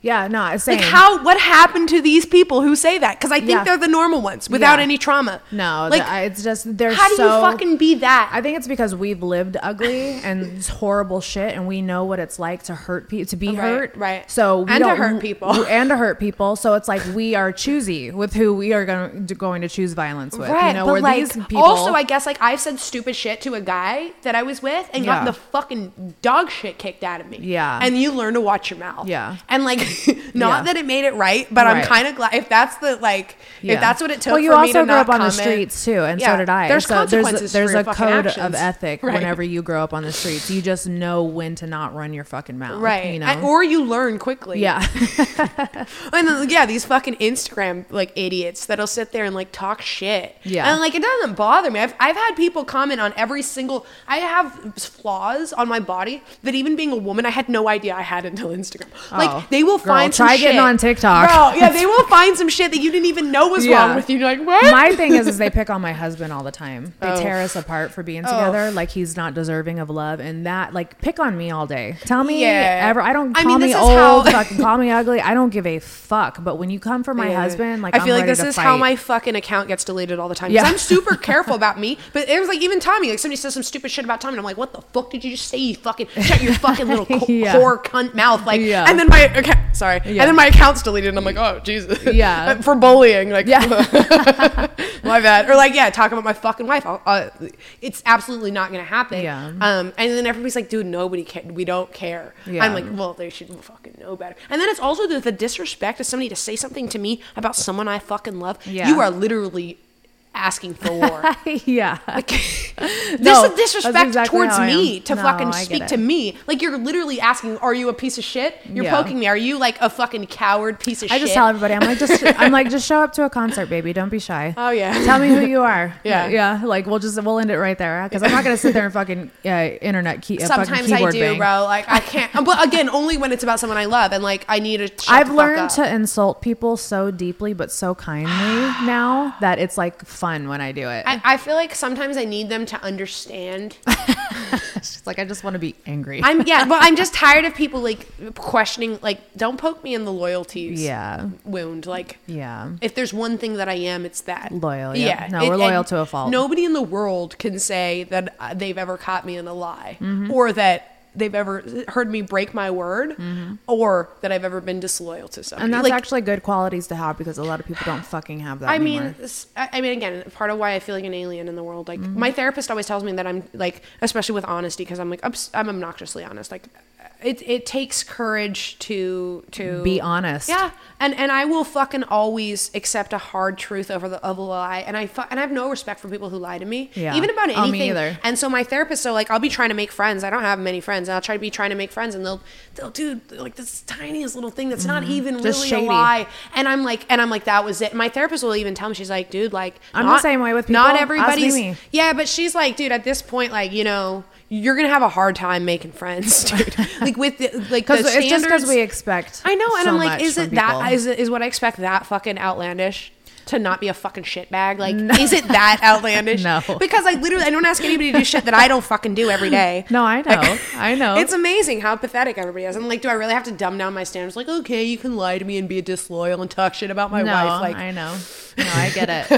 Yeah. No. Same. Like how? What happened to these people who say that? Because I think Yeah. they're the normal ones without Yeah. any trauma. No. like the- it's just they're how do you fucking be that? I think it's because we've lived ugly and it's horrible shit, and we know what it's like to hurt people, to be Right, hurt. right. So we And to hurt people. and to hurt people. So it's like we are choosy with who we are going to, going to choose violence with. right, You know, but where like these people. also, I guess like I've said stupid shit to a guy that I was with and Yeah. gotten the fucking dog shit kicked out of me. Yeah. and you learn to watch your mouth. Yeah. and like not Yeah. that it made it right, but I'm kind of glad if that's the like Yeah. if that's what it took. Well, you for me also to grew up on the streets too, and Yeah, so did I. There's so consequences. there's, there's a code actions. of ethic Right. whenever you grow up on the streets. You just know when to not run your fucking mouth. Right. You know. And- or you learn quickly. yeah. And then, yeah, these fucking Instagram like idiots that'll sit there and like talk shit. Yeah. And like it doesn't bother me. I've, I've had people comment on every single. I have flaws on my body that even being a woman, I had no idea I had until Instagram. Like Oh. they will Girl, find some try shit. getting on TikTok. Bro, yeah, they will find some shit that you didn't even know was Yeah. wrong with you. You're like, what? My thing is, is they pick on my husband all the time. They Oh. tear us apart for being oh. together, like he's not deserving of love, and that like pick on me all day. Tell me Yeah. ever. I don't I call mean, me this is old, how- fucking call me ugly. I don't give a fuck. But when you come for my Yeah. husband, like I I'm feel like ready this to is how fight. my fucking account gets deleted all the time. Yeah. Yeah. I'm super careful about me, but it was like even Tommy, like somebody says some stupid shit about Tommy, and I'm like, what the fuck did you just say? You fucking shut your fucking little co- Yeah. whore cunt mouth, like. Yeah. And then my account, sorry, Yeah. and then my account's deleted, and I'm like, oh Jesus, Yeah. for bullying, like, Yeah. my bad, or like, yeah, talk about my fucking wife. I'll, uh, it's absolutely not gonna happen. Yeah. Um, and then everybody's like, dude, nobody care. We don't care. Yeah. I'm like, well, they should fucking know better. And then it's also the, the disrespect of somebody to say something to me about someone I fucking love. Yeah. You are literally asking for war. yeah. this No, is disrespect exactly towards me to No, fucking speak to me. Like you're literally asking, "Are you a piece of shit?" You're Yeah. poking me. Are you like a fucking coward piece of I shit? I just tell everybody, I'm like, just, I'm like, just show up to a concert, baby. Don't be shy. Oh yeah. Tell me who you are. Yeah. yeah. Like we'll just we'll end it right there because I'm not gonna sit there and fucking uh, internet key. uh, Sometimes I do, bang. bro. Like I can't. But again, only when it's about someone I love, and like I need to I've learned to insult people so deeply but so kindly now that it's like fun when I do it. I, I feel like sometimes I need them to understand. it's like I just want to be angry. I'm yeah, but I'm just tired of people like questioning. Like, don't poke me in the loyalties. yeah, wound. Like, yeah. if there's one thing that I am, it's that Loyal, yeah. No, we're loyal to a fault. Nobody in the world can say that uh, they've ever caught me in a lie, Mm-hmm. or that they've ever heard me break my word, or that I've ever been disloyal to somebody. Mm-hmm. And that's like, actually good qualities to have because a lot of people don't fucking have that. I anymore. mean, I mean, again, part of why I feel like an alien in the world. Like Mm-hmm. my therapist always tells me that I'm like, especially with honesty, because I'm like, I'm obnoxiously honest. Like, it it takes courage to to be honest. Yeah, and and I will fucking always accept a hard truth over the of a lie, and I fu- and I have no respect for people who lie to me, Yeah. even about anything. Oh, me either. And so my therapist, so like I'll be trying to make friends. I don't have many friends, and I'll try to be trying to make friends, and they'll they'll do like this tiniest little thing that's not even Mm-hmm. Just really shady. a lie, and I'm like, and I'm like, that was it. My therapist will even tell me, she's like, dude, like I'm the same way with Not people. Ask everybody's, yeah, but she's like, dude, at this point, like you know. You're gonna have a hard time making friends, dude. like with the, like the because it's just because standards- we expect. I know, and so I'm like, is it that? people. Is what I expect that fucking outlandish? To not be a fucking shitbag, like, is it that outlandish? No. because I literally I don't ask anybody to do shit that I don't fucking do every day. No, I know. I know. It's amazing how pathetic everybody is. I'm like, do I really have to dumb down my standards? Like, okay, you can lie to me and be a disloyal and talk shit about my no, wife. Like, I know. No, I get it.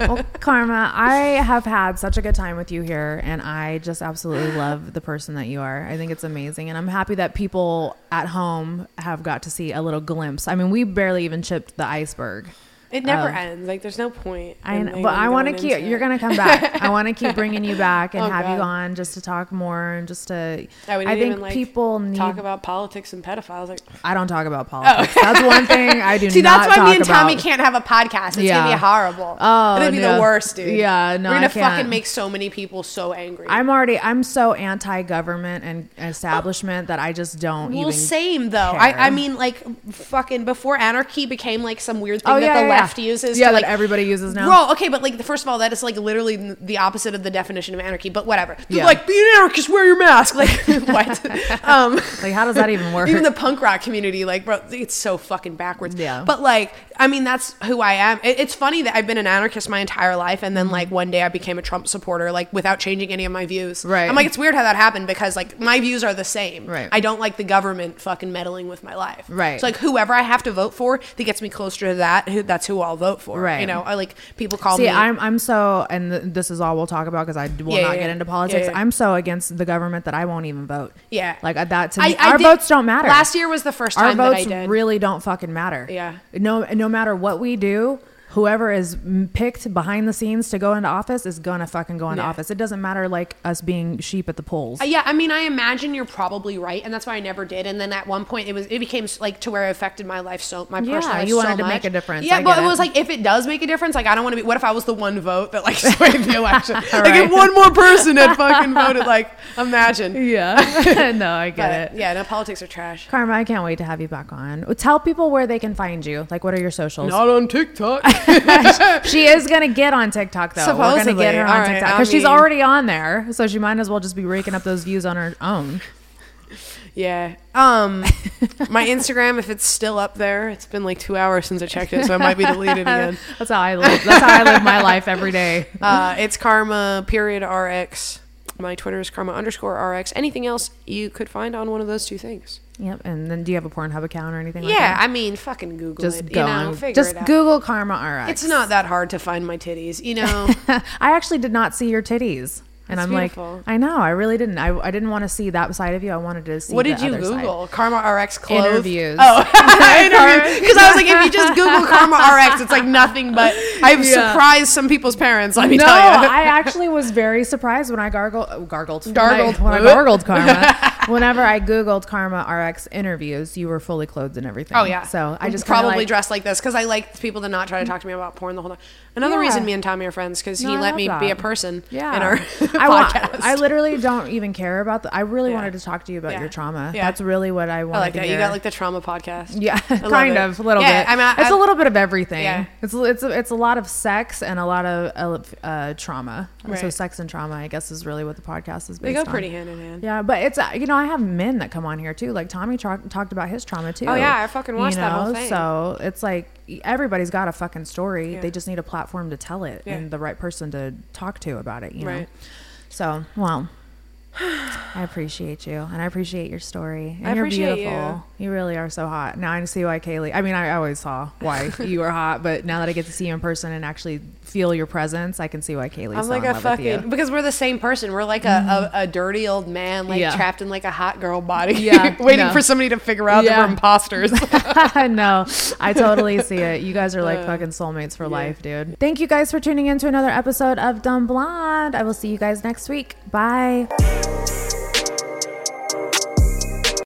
well, Karma, I have had such a good time with you here, and I just absolutely love the person that you are. I think it's amazing, and I'm happy that people at home have got to see a little glimpse. I mean, we barely even chipped the iceberg. It never Oh. ends. Like, there's no point. I know, but I want to keep. You're gonna come back. I want to keep bringing you back and Oh, have you on just to talk more and just to. I, I think like, people need. talk about politics and pedophiles. Like, I don't talk about oh. politics. That's one thing I do See, that's why me and Tommy about. can't have a podcast. It's gonna Yeah. be horrible. Oh, it'll be no. the worst, dude. Yeah, no, we're gonna I fucking make so many people so angry. I'm already. I'm so anti-government and establishment that I just don't well, same though. I, care. I mean, like, fucking before anarchy became like some weird oh, thing Oh that yeah, the left yeah. uses. Yeah, to, that like, everybody uses now. Well, okay, but like, the, first of all, that is like literally the opposite of the definition of anarchy. But whatever. They're Yeah. Like, be an anarchist, wear your mask. Like, what? um, Like, how does that even work? even the punk rock community, like, bro, it's so fucking backwards. Yeah. But like, I mean, that's who I am. It, it's funny that I've been an anarchist my entire life, and then like one day I became a Trump supporter, like without changing any of my views. Right. I'm like, it's weird how that happened because like my views are the same. Right. I don't like the government fucking meddling with my life. Right. So like, whoever I have to vote for that gets me closer to that, who that's who I'll vote for. Right. You know, I like people call See, me. I'm I'm so, and th- this is all we'll talk about because I will Yeah, not yeah, get into politics. Yeah. I'm so against the government that I won't even vote. Yeah. like uh, that to me, I our did- votes don't matter. Last year was the first our time that I votes did. really don't fucking matter. Yeah. No, no matter what we do, whoever is picked behind the scenes to go into office is gonna fucking go into Yeah. office. It doesn't matter like us being sheep at the polls. Uh, yeah, I mean, I imagine you're probably right, and that's why I never did. And then at one point, it was it became like to where it affected my life so my Yeah, personal life you wanted so to much. make a difference. Yeah, but get it was like if it does make a difference, like I don't want to be. What if I was the one vote that like swayed the election? Like Right. if one more person had fucking voted, like imagine. yeah, no, I get But, it. yeah, no, politics are trash. Karma, I can't wait to have you back on. Tell people where they can find you. Like, what are your socials? Not on TikTok. She is gonna get on TikTok though. We're gonna get her on right, TikTok I because she's mean- already on there, so she might as well just be raking up those views on her own. yeah. Um, my Instagram, if it's still up there, it's been like two hours since I checked it, so it might be deleted again. That's how I live. That's how I live my life every day. Uh, it's karma period rx. My Twitter is karma underscore rx. Anything else you could find on one of those two things? Yep. And then, do you have a Pornhub account or anything? like Yeah, that? I mean, fucking Google just it. go you know, on. figure Just it out. Google Karma RX. It's not that hard to find my titties, you know. I actually did not see your titties. And That's I'm beautiful. like, I know, I really didn't. I, I didn't want to see that side of you. I wanted to see. What did you other side. Google? Karma RX clothes Interviews. Oh, interview. Because I was like, if you just Google Karma RX, it's like nothing but. I've Yeah. surprised some people's parents. Let me No, tell you. I actually was very surprised when I gargled, oh, gargled, when I- Gargled. when I, gargled karma. Whenever I googled karma RX interviews, you were fully clothed and everything. Oh yeah. So I just probably like, dressed like this because I like people to not try to talk to me about porn the whole time. Another Yeah. reason me and Tommy are friends because No, he I let me that. be a person Yeah. in our I want, podcast. I literally don't even care about the. I really Yeah. wanted to talk to you about Yeah. your trauma. Yeah. That's really what I wanted I like to that. hear. You got like the trauma podcast. Yeah, kind it. of a little bit. I mean, I- it's a I- little bit of everything. Yeah. It's it's it's a lot of sex and a lot of uh, trauma. So sex and trauma, I guess, is really what the podcast is based They go on. pretty hand in hand. Yeah, but it's uh, you know I have men that come on here too. Like Tommy tra- talked about his trauma too. Oh, yeah, I fucking watched you that whole thing. So it's like everybody's got a fucking story. Yeah. They just need a platform to tell it Yeah. and the right person to talk to about it. You know. Right. So well. I appreciate you, and I appreciate your story. And I you're beautiful. You. really are so hot. Now I see why Kaylee. I mean, I always saw why you were hot, but now that I get to see you in person and actually feel your presence, I can see why Kaylee. I'm like a fucking because we're the same person. We're like a, a, mm-hmm. a dirty old man, like Yeah. trapped in like a hot girl body, Yeah, waiting no. for somebody to figure out that we're imposters. no, I totally see it. You guys are like uh, fucking soulmates for life, dude. Thank you guys for tuning in to another episode of Dumb Blonde. I will see you guys next week. Bye.